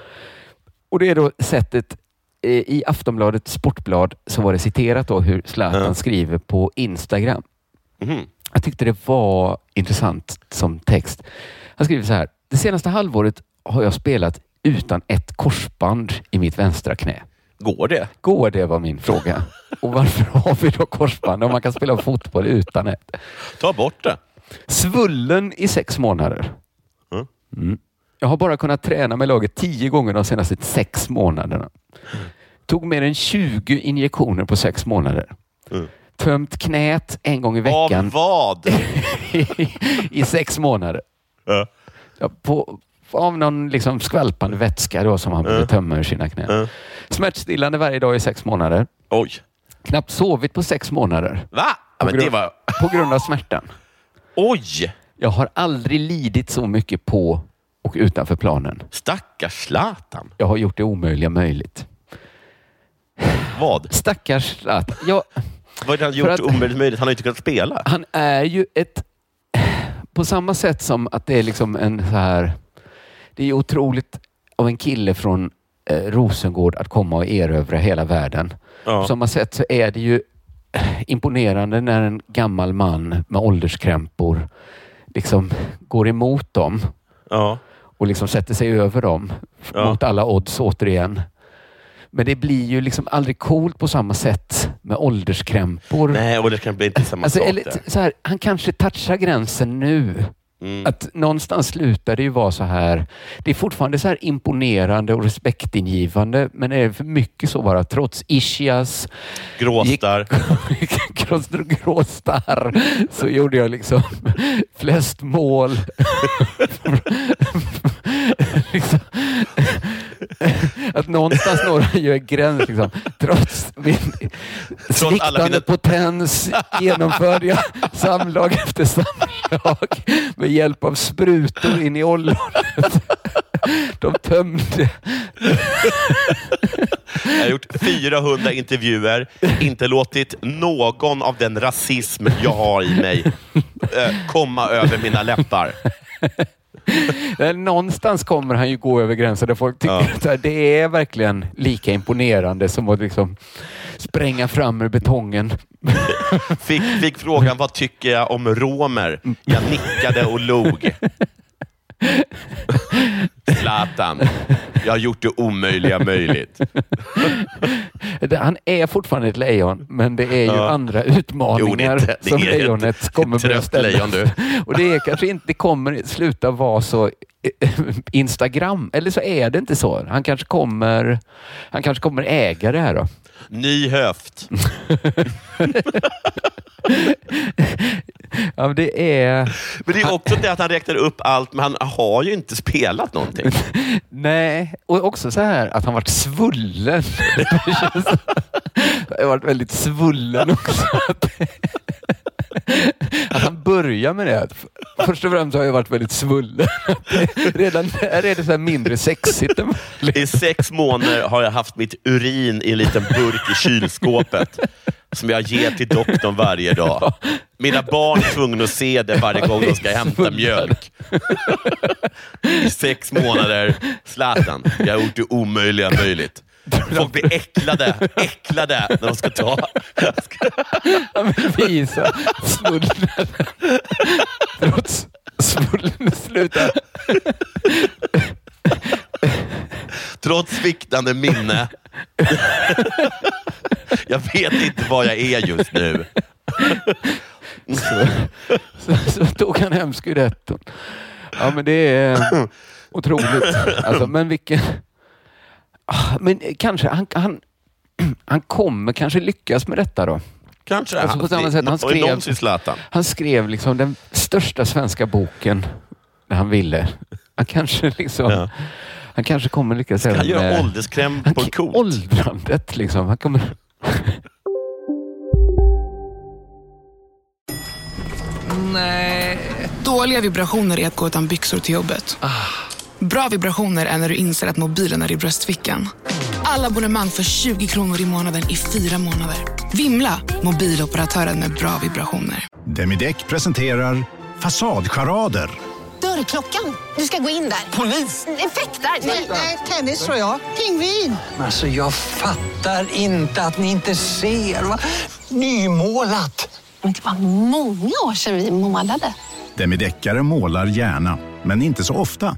Och det är då sättet eh, i Aftonbladet Sportblad så var det citerat då hur Zlatan skriver på Instagram.
Mhm.
Jag tyckte det var intressant som text. Han skriver så här. Det senaste halvåret har jag spelat utan ett korsband i mitt vänstra knä.
Går det?
Går det var min fråga. Och varför har vi då korsband om man kan spela fotboll utan ett?
Ta bort det.
Svullen i sex månader.
Mm.
Mm. Jag har bara kunnat träna med laget tio gånger de senaste sex månaderna. Tog mer än 20 injektioner på sex månader.
Mm.
Tömt knät en gång i veckan
Av vad?
i, i sex månader.
Ja.
Ja, på, av någon liksom skvalpande vätska då som han behöver tömma ur sina knän.
Ja.
Smärtstillande varje dag i sex månader.
Oj.
Knappt sovit på sex månader
Va? Ja, men det var...
på grund av smärtan.
Oj!
Jag har aldrig lidit så mycket på och utanför planen.
Stackars Zlatan.
Jag har gjort det omöjliga möjligt.
Vad?
Stackars Zlatan. Jag,
Vad det han gjort
att-
omöjligt möjligt? Han har ju inte kunnat spela.
han är ju ett... På samma sätt som att det är liksom en så här... Det är otroligt av en kille från eh, Rosengård att komma och erövra hela världen.
Ja.
samma sätt så är det ju imponerande när en gammal man med ålderskrämpor liksom går emot dem
Ja.
och liksom sätter sig över dem
Ja.
mot alla odds återigen. Men det blir ju liksom aldrig coolt på samma sätt med ålderskrämpor.
Nej, kan bli inte samma
Alltså,
sak
eller, så här, han kanske touchar gränsen nu.
Mm.
Att någonstans slutar det ju vara så här. Det är fortfarande så här imponerande och respektingivande, men är det för mycket så bara trots ischias,
Gråstar.
trots gråstarr, så gjorde jag liksom flest mål. liksom, att någonstans når ju en gräns. Liksom. Trots min sviktande
mina-
potens genomförde jag samlag efter samlag med hjälp av sprutor in i ollonet. De tömde.
Jag har gjort 400 intervjuer, inte låtit någon av den rasism jag har i mig eh, komma över mina läppar.
Någonstans kommer han ju gå över gränsen där folk tycker
Ja.
att det är verkligen lika imponerande som att liksom spränga fram ur betongen.
Fick, fick frågan vad tycker jag om romer. Jag nickade och log. Zlatan, jag har gjort det omöjliga möjligt.
Han är fortfarande ett lejon, men det är ju
Ja.
andra
Jo,
utmaningar
det
som lejonet
ett
kommer börja ställa.
lejon, du.
Och det är kanske inte, det kommer sluta vara så eh, Instagram, eller så är det inte så. Han kanske kommer, han kanske kommer äga det här då.
Ny höft.
Ja, men det är...
Men det är också det att han räknar upp allt, men han har ju inte spelat någonting.
Nej, och också så här att han varit svullen. Han har varit väldigt svullen också. Att han börjar med det. Först och främst har jag varit väldigt svullen. Redan där är det så här mindre sexigt. än.
I sex månader har jag haft mitt urin i en liten burk i kylskåpet som jag ger till doktorn varje dag. Mina barn är tvungna att se det varje gång de ska hämta mjölk. I sex månader. Zlatan, jag har gjort det omöjliga möjligt. Folk blir äcklade, äcklade när de ska ta...
Visa svullen. Trots svullen slutar.
Trots sviktande minne. Jag vet inte vad jag är just nu.
Så, så, så tog han hem skuretton. Ja, men det är otroligt. Alltså, men vilken... Ah, Men kanske, han, han, han kommer kanske lyckas med detta då.
Kanske.
Alltså på samma sätt, han skrev, han skrev liksom den största svenska boken när han ville. Han kanske liksom...
Ja.
Han kanske kommer lyckas
Ska han
även
göra
med-
ålderskräm
han,
på coolt?
Åldrandet liksom. Han kommer...
Nej. Dåliga vibrationer är att gå utan byxor till jobbet. Bra vibrationer är när du inser att mobilen är i bröstfickan. Alla abonnemang för 20 kronor i månaden i fyra månader. Vimla! Mobiloperatören med bra vibrationer.
Demideck presenterar Fasadcharader. Dörrklockan. Du ska gå in där. Polis? Effektar? Nej, tennis tror jag. Pingvin.
Alltså jag fattar inte att ni inte ser. Nymålat!
Men det var många år sedan vi målade.
Demideckare målar gärna, men inte så ofta.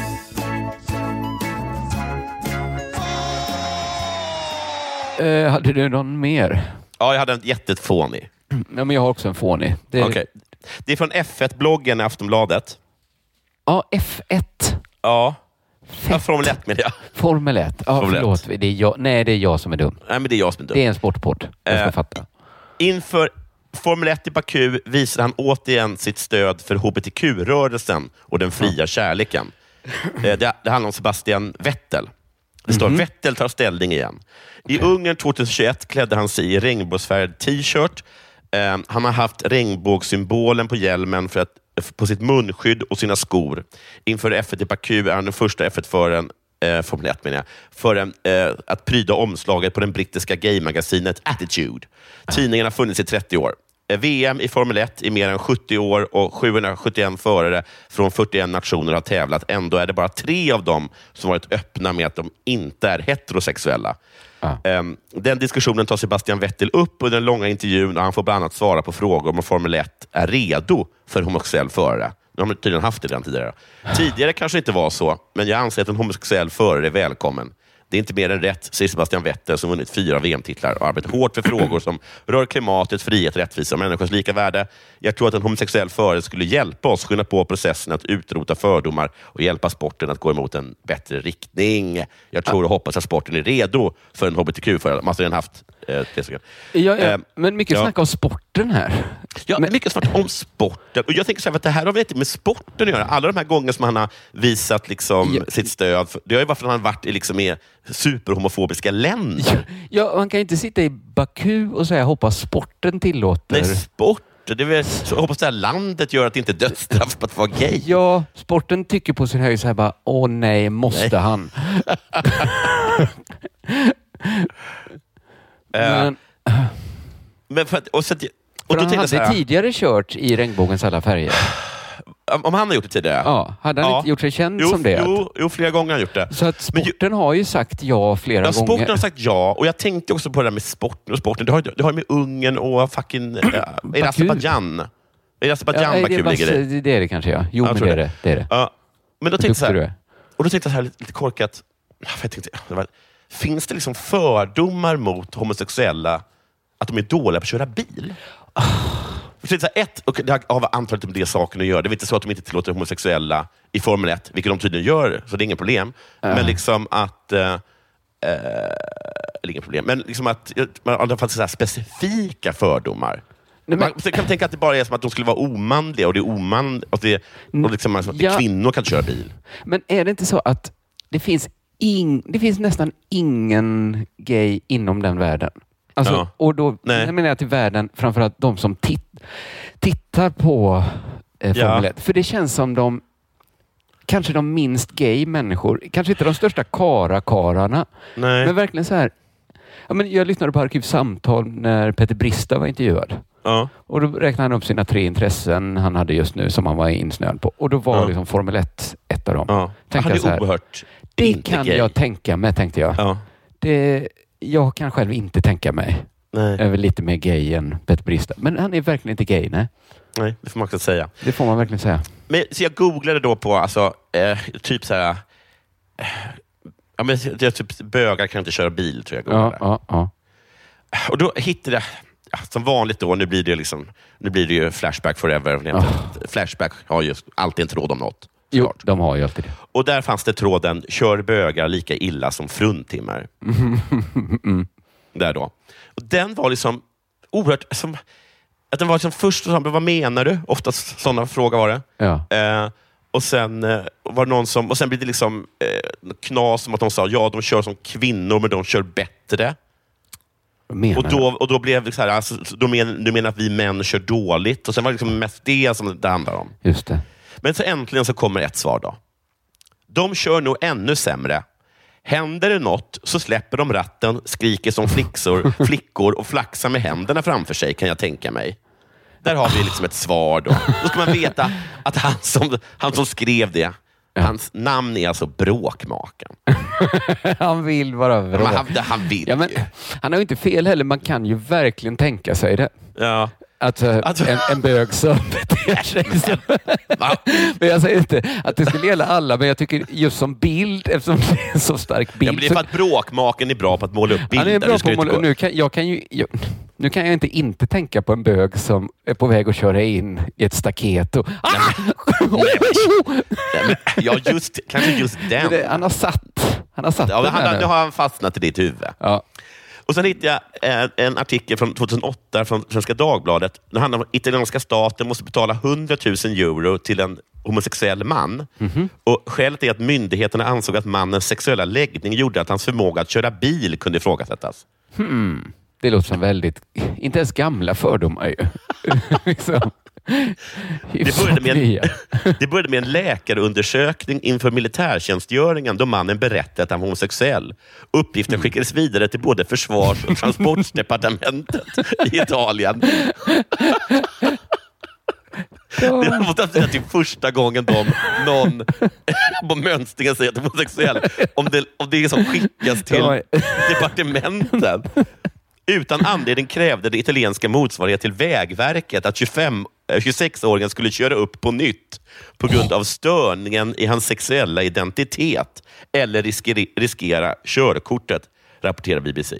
Eh, hade du någon mer?
Ja, jag hade en jättefånig.
Ja, men jag har också en fånig. Det,
Okej. Det är från F1-bloggen i Aftonbladet.
Ja, F1.
Ja. ja Formel 1 menar jag.
Formel 1. Ja,
Formel
förlåt. Det är jag, nej, det är jag som är dum.
Nej, men det är jag som är dum.
Det är en sportpodd. Jag ska
Eh,
fatta.
Inför Formel 1 i Baku visar han återigen sitt stöd för hbtq-rörelsen och den fria kärleken. Eh, Det, det handlar om Sebastian Vettel. Det står
Mhm.
Vettel tar ställning igen. I Ungern 2021 klädde han sig i regnbågsfärgad t-shirt. Eh, han har haft regnbågssymbolen på hjälmen för att, på sitt munskydd och sina skor. Inför F1 i Baku är han den första F1-föraren eh, Formel 1 menar jag, för en, eh, att pryda omslaget på det brittiska gaymagasinet Attitude. Tidningen har funnits i 30 år. Eh, VM i Formel 1 i mer än 70 år och 771 förare från 41 nationer har tävlat. Ändå är det bara tre av dem som varit öppna med att de inte är heterosexuella. Ehm, Den diskussionen tar Sebastian Vettel upp under den långa intervjun och han får bland annat svara på frågor om Formel 1 är redo för homosexuell förare. Nu har de tydligen haft det redan tidigare. Tidigare kanske det inte var så, men jag anser att en homosexuell förare är välkommen. Det är inte mer än rätt, säger Sebastian Vetter som vunnit fyra VM-titlar och arbetat hårt för frågor som rör klimatet, frihet, rättvisa och människors lika värde. Jag tror att en homosexuell förare skulle hjälpa oss skynda på processen att utrota fördomar och hjälpa sporten att gå emot en bättre riktning. Jag tror och hoppas att sporten är redo för en hbtq-förare. Man har alltså redan haft.
Ja, ja,
Eh,
men mycket
ja.
snack om sporten här.
Ja, mycket snack om sporten. Och jag tänker så här, att det här har väl inte med sporten att göra. Alla de här gångerna som han har visat liksom, sitt stöd, för, det har ju varit för att han har varit i, liksom, i superhomofobiska länder.
Ja, man kan inte sitta i Baku och säga hoppas sporten tillåter.
Nej, sport. Det är väl, så jag hoppas det här landet gör att det inte är dödsstraff på att vara gay.
Ja, sporten tycker på sin höjd så här bara, åh nej, måste
Nej.
han?
Men, men för att, och så att, och då
han hade
här,
tidigare kört i regnbågens alla färger.
om- han har gjort det tidigare?
Ja, hade han inte gjort sig känd
jo,
som det?
Jo, jo, flera gånger har han gjort det.
Så att sporten har ju sagt ja flera
Ja, sporten
gånger.
har sagt ja, och jag tänkte också på det där med sporten och sporten. Det har, det har med Ungern och fucking... Äh, är det Azerbajdzjan? Är det Azerbajdzjan
Ja,
Baku ligger i?
det är det kanske ja. Jo,
Ja,
men det är det. det, är det.
Ja, men då tänkte jag så här,
är.
och då tänkte jag så här lite, lite korkat, jag tänkte, det var, finns det liksom fördomar mot homosexuella att de är dåliga på att köra bil? Jag tänkte så här, ett, och det har antagligen med det saken att göra. Det är inte så att de inte tillåter homosexuella i Formel 1, vilket de tydligen gör, så det är inget problem.
Ja.
Men liksom att... Eh, eh, eller inget problem, men liksom att man har så specifika fördomar.
Nej, men-
Man kan tänka att det bara är som att de skulle vara omanliga och det är oman, och det, och liksom, att
Ja.
kvinnor kan köra bil.
Men är det inte så att det finns, ing, det finns nästan ingen gay inom den världen? Alltså,
Ja.
Och då
Nej.
menar jag till världen, framförallt de som tit, tittar på eh, Formel
Ja.
1. För det känns som de kanske de minst gay människor, kanske inte de största karakararna, men verkligen så här. Ja, men jag lyssnade på Arkivsamtal när Peter Brista var intervjuad.
Ja.
Och då räknade han upp sina tre intressen han hade just nu som han var insnöad på. Och då var
Ja.
liksom Formel 1 ett av dem.
Ja.
Tänkte
Han är
jag så här,
oerhört
Det kan
gay.
jag tänka mig, tänkte jag.
Ja.
Det, jag kan själv inte tänka mig.
Nej.
Jag är väl lite mer gay än Peter Brista. Men han är verkligen inte gay, nej.
Nej, det får man också säga.
Det får man verkligen säga.
Men, så jag googlade då på, alltså, eh, typ så här... Eh, ja, men, det är typ, bögar kan inte köra bil, tror jag. jag
Ja, ja, ja.
Och då hittade jag, ja, som vanligt då, nu blir det, liksom, nu blir det ju Flashback forever. Flashback har ju alltid en tråd om något.
Jo, de har ju alltid det.
Och där fanns det tråden, kör bögar lika illa som fruntimmer.
Mm.
Där då. Och den var liksom oerhört... Som, att den var liksom först och vad menar du? Oftast sådana frågor var det.
Ja.
Eh, Och sen eh, var någon som, och sen blir det liksom eh, knas om att de sa ja, de kör som kvinnor, men de kör bättre. Och då, och då blev det så här, alltså, då men, du menar att vi män kör dåligt? Och sen var det liksom mest det som det handlade om.
Just det.
Men så äntligen så kommer ett svar då. De kör nog ännu sämre. Händer det något så släpper de ratten, skriker som flickor, flickor och flaxar med händerna framför sig, kan jag tänka mig. Där har vi liksom ett svar. Då Då ska man veta att han som, han som skrev det, hans namn är alltså Bråkmaken.
han vill vara bra.
Men han, han vill
ja, men. Han har ju inte fel heller. Man kan ju verkligen tänka sig det.
Ja.
Att eh, en, en bög som beter sig så. men jag säger inte att det skulle gälla alla, men jag tycker just som bild, eftersom det är en så stark bild.
Ja, men det är för att Bråkmaken är bra på att måla upp bilder.
Han är bra på att måla, nu, kan, jag kan ju, jag, nu kan jag inte inte tänka på en bög som är på väg att köra in i ett staket. Och, ah!
Nej, men, ja, just, kanske just den.
Men det, han har satt, han har satt
Ja, men
den
han, nu. har han fastnat i ditt huvud.
Ja.
Och Sen hittade jag eh, en artikel från 2008 från Svenska Dagbladet. Det handlar om att italienska staten måste betala 100 000 euro till en homosexuell man.
Mhm.
Och Skälet är att myndigheterna ansåg att mannens sexuella läggning gjorde att hans förmåga att köra bil kunde ifrågasättas.
Hmm. Det låter som väldigt, inte ens gamla fördomar ju. liksom.
Det började, med en, det började med en läkarundersökning inför militärtjänstgöringen då mannen berättade att han var homosexuell. Uppgiften
Mm.
skickades vidare till både försvars och transportdepartementet i Italien. Det måste säga till första gången de, någon på mönstringen säger att de är homosexuell. Om det, om det är som skickas till
Ja.
departementen. Utan anledning krävde det italienska motsvarighet till Vägverket att 25, eh, 26-åringen skulle köra upp på nytt på grund av störningen i hans sexuella identitet eller riskera, körkortet, rapporterar BBC.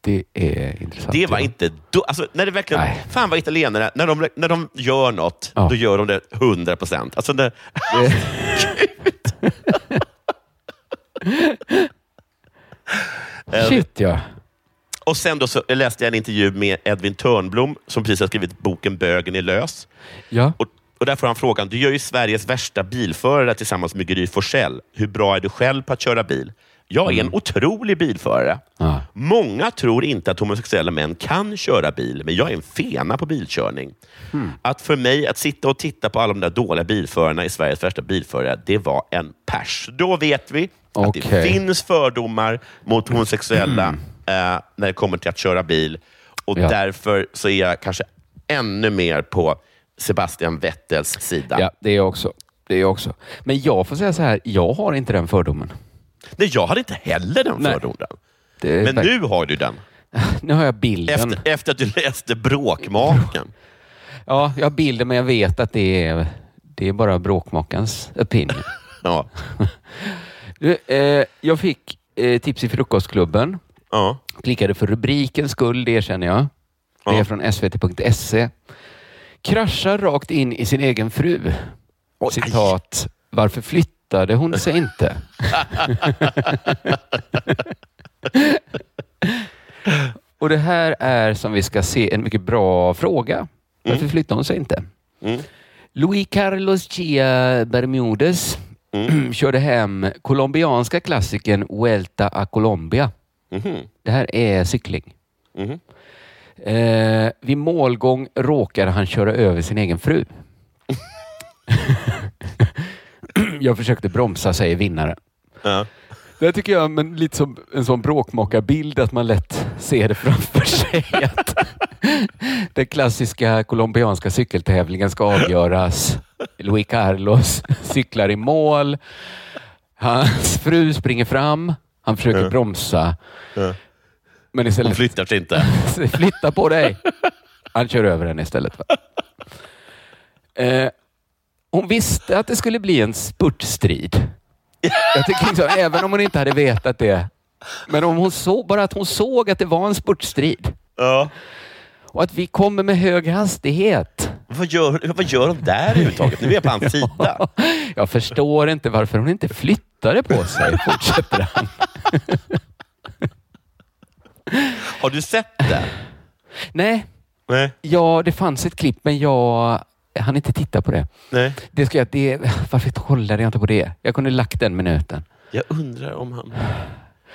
Det är intressant.
Det var inte... Då, alltså, när det verkligen, fan vad italienare, när de, när de gör något,
Ja.
då gör de det 100 procent. Alltså, det- Eh,
Shit ja.
Och sen då så läste jag en intervju med Edvin Törnblom som precis har skrivit boken Bögen är lös.
Ja.
Och, och där får han frågan, du gör ju Sveriges värsta bilförare tillsammans med Gry Forssell. Hur bra är du själv på att köra bil? Jag är en otrolig bilförare.
Ja.
Många tror inte att homosexuella män kan köra bil, men jag är en fena på bilkörning.
Hmm.
Att för mig, att sitta och titta på alla de där dåliga bilförarna i Sveriges värsta bilförare, det var en pers. Då vet vi att det finns fördomar mot homosexuella eh, när det kommer till att köra bil. Och
Ja.
därför så är jag kanske ännu mer på Sebastian Vettels sida.
Ja, det är jag också. Det är jag också. Men jag får säga så här, jag har inte den fördomen.
Nej, jag hade inte heller den
Nej.
fördomen.
Det
Men nu har du den.
Nu har jag bilden.
Efter, efter att du läste Bråkmaken.
Ja, jag har bilden men jag vet att det är, det är bara bråkmakarens opinion.
Ja.
Du, eh, jag fick eh, tips i frukostklubben.
Ja.
Klickade för rubrikens skull, det erkänner jag. Det är från svt.se. Kraschar rakt in i sin egen fru. Citat. Varför flyttade hon sig inte? Och det här är som vi ska se en mycket bra fråga. Varför flyttade hon sig inte?
Mm.
Luis Carlos Gia Bermudez
Mm.
körde hem colombianska klassikern Vuelta a Colombia.
Mhm.
Det här är cykling.
Mhm.
Eh, vid målgång råkar han köra över sin egen fru. jag försökte bromsa, säger vinnaren.
Ja.
Det tycker jag men lite som en sån bråkmakarbild, att man lätt ser det framför sig. Att den klassiska colombianska cykeltävlingen ska avgöras. Luis Carlos cyklar i mål. Hans fru springer fram. Han försöker
Ja.
bromsa.
Ja.
Men istället...
Hon flyttar sig inte.
Flytta på dig! Han kör över henne istället. Eh, hon visste att det skulle bli en spurtstrid. Jag tycker liksom, även om hon inte hade vetat det. Men om hon såg, bara att hon såg att det var en spurtstrid.
Ja.
Och att vi kommer med hög hastighet.
Vad gör, vad gör de där överhuvudtaget? Nu är jag på hans sida.
Jag förstår inte varför hon inte flyttade på sig, fortsätter han.
Har du sett det?
Nej,
Nej.
ja, det fanns ett klipp, men jag hann inte titta på det.
Nej.
det, ska jag, det varför kollade jag inte på det? Jag kunde lagt den minuten.
Jag undrar om han...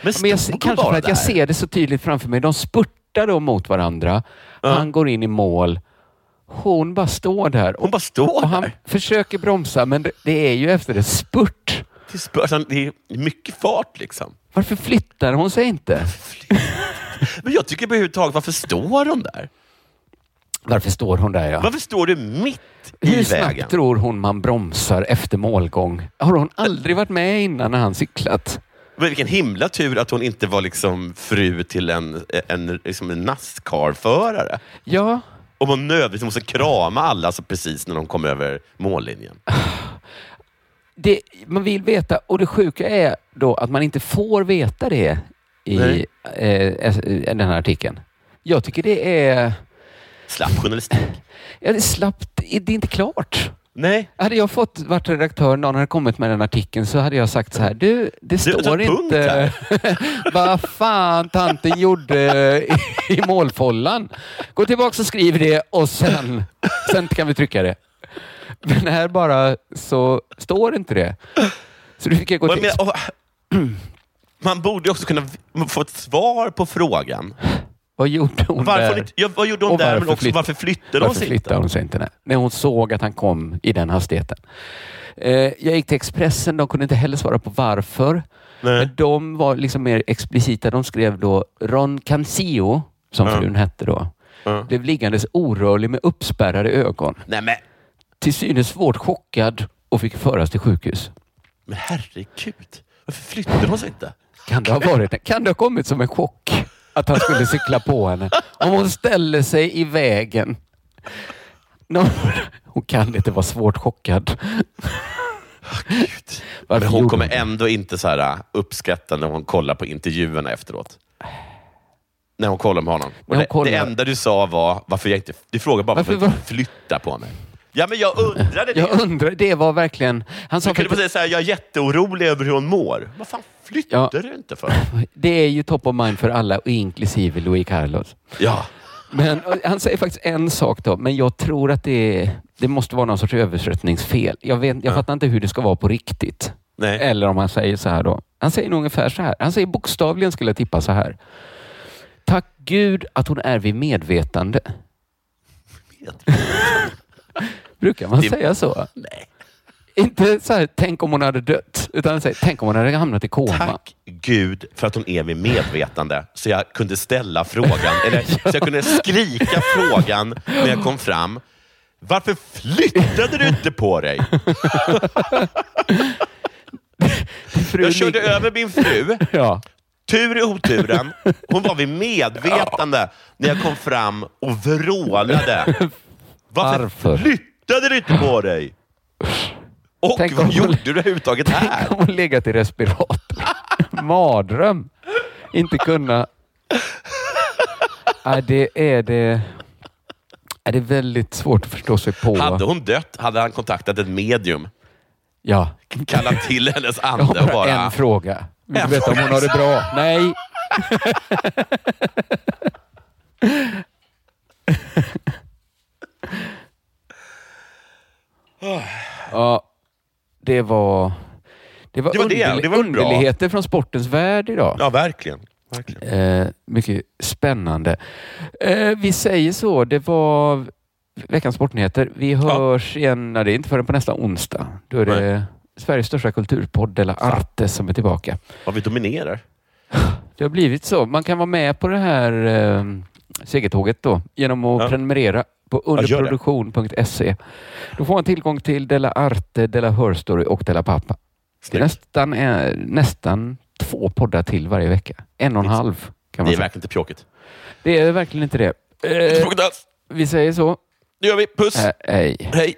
Men, men jag, kanske för att jag ser det så tydligt framför mig. De spurtar då mot varandra. Han går in i mål. Hon bara står där.
Hon bara står
och han
där?
försöker bromsa, men det, det är ju efter en spurt.
Det är spö- alltså, det är mycket fart liksom.
Varför flyttar hon sig inte?
Men jag tycker överhuvudtaget, varför står hon där?
Varför står hon där ja?
Varför står du mitt i
Hur
vägen?
snabbt tror hon man bromsar efter målgång? Har hon aldrig varit med innan när han cyklat?
Men vilken himla tur att hon inte var liksom fru till en, en, liksom en Nascar-förare.
Ja.
Om hon nödvändigtvis måste krama alla så precis när de kommer över mållinjen.
Det, man vill veta, och det sjuka är då att man inte får veta det i eh, den här artikeln. Jag tycker det är...
Slapp journalistik.
Ja, det är slappt. Det är inte klart.
Nej.
Hade jag fått varit redaktör, någon hade kommit med den artikeln, så hade jag sagt så här. Du, det står
du
inte vad fan tanten gjorde i, i målfållan. Gå tillbaka och skriv det och sen, sen kan vi trycka det. Men här bara så står inte det. Så du fick gå till...
menar, och- Man borde också kunna få ett svar på frågan.
Vad gjorde hon
Varför
där?
hon ja, vad gjorde hon
Och
där, men också
flytt-
varför flyttade hon
varför
sig
flyttade
inte?
hon sig inte? Nej. När hon såg att han kom i den hastigheten. Eh, jag gick till Expressen, de kunde inte heller svara på varför. Men de var liksom mer explicita. De skrev då Ron Cancio, som
Ja.
frun hette då,
Ja.
blev liggandes orörlig med uppspärrade ögon.
Nej men,
Till synes svårt chockad och fick föras till sjukhus.
men herregud. Varför flyttade hon sig inte?
Kan det ha varit Kan det ha kommit som en chock att han skulle cykla på henne? Om hon ställer sig i vägen. Hon kan inte vara svårt chockad. Varför
Men hon kommer ändå inte så här äh, uppskatta när hon kollar på intervjuerna efteråt. När hon kollar med honom. Det,
kollar-
det enda du sa var, varför jag inte... Du frågade bara varför,
Varför
inte flyttar på mig. Ja, men jag undrade det.
Jag undrar, det var verkligen... Han sa
Du kunde bara säga så här, jag är jätteorolig över hur hon mår. Vad fan flyttar
Ja.
du inte för?
Det är ju top of mind för alla, inklusive Louis Carlos.
Ja.
Men han säger faktiskt en sak då, men jag tror att det, det måste vara någon sorts översättningsfel. Jag, vet, jag fattar inte hur det ska vara på riktigt.
Nej.
Eller om han säger så här då. Han säger nog ungefär så här. Han säger bokstavligen, skulle jag tippa, så här. Tack Gud att hon är vid medvetande. Brukar man säga så?
Nej.
Inte så här, tänk om hon hade dött, utan säger, tänk om hon hade hamnat i koma.
Tack Gud för att hon är vid medvetande så jag kunde ställa frågan, eller så jag kunde skrika frågan när jag kom fram. Varför flyttade du inte på dig? Jag körde över min fru.
Ja.
Tur i oturen. Hon var vid medvetande när jag kom fram och vrålade. Varför,
Varför?
Flyttade du inte på dig? Och
Tänk
vad gjorde du överhuvudtaget här?
Tänk om hon legat i respirator. Mardröm. Inte kunna... Nej, det är det... Är det är väldigt svårt att förstå sig på.
Hade hon dött hade han kontaktat ett medium.
Ja.
Kallat till hennes ande och
bara,
bara...
en fråga. Vill du veta om hon har det bra? Nej. ja, det var... Det var,
Det var det,
underli-
det var bra.
underligheter från sportens värld idag.
Ja, verkligen. verkligen.
Eh, mycket spännande. Eh, vi säger så, det var veckans sportnyheter. Vi hörs igen, nej, det är inte förrän på nästa onsdag. Då är det Sveriges största kulturpodd, eller Arte, som är tillbaka.
Vad vi dominerar.
Det har blivit så. Man kan vara med på det här eh, segertåget då genom att
Ja.
prenumerera på
det.
underproduktion.se. Då får man tillgång till Della Arte, Della Hörstory och Della Pappa. Det är nästan, eh, nästan två poddar till varje vecka. En och en halv kan
Det
man
är
säga.
verkligen inte pjåkigt.
Det är verkligen inte det. Eh, vi säger så.
Det gör vi. Puss.
Eh, hej.
Hej.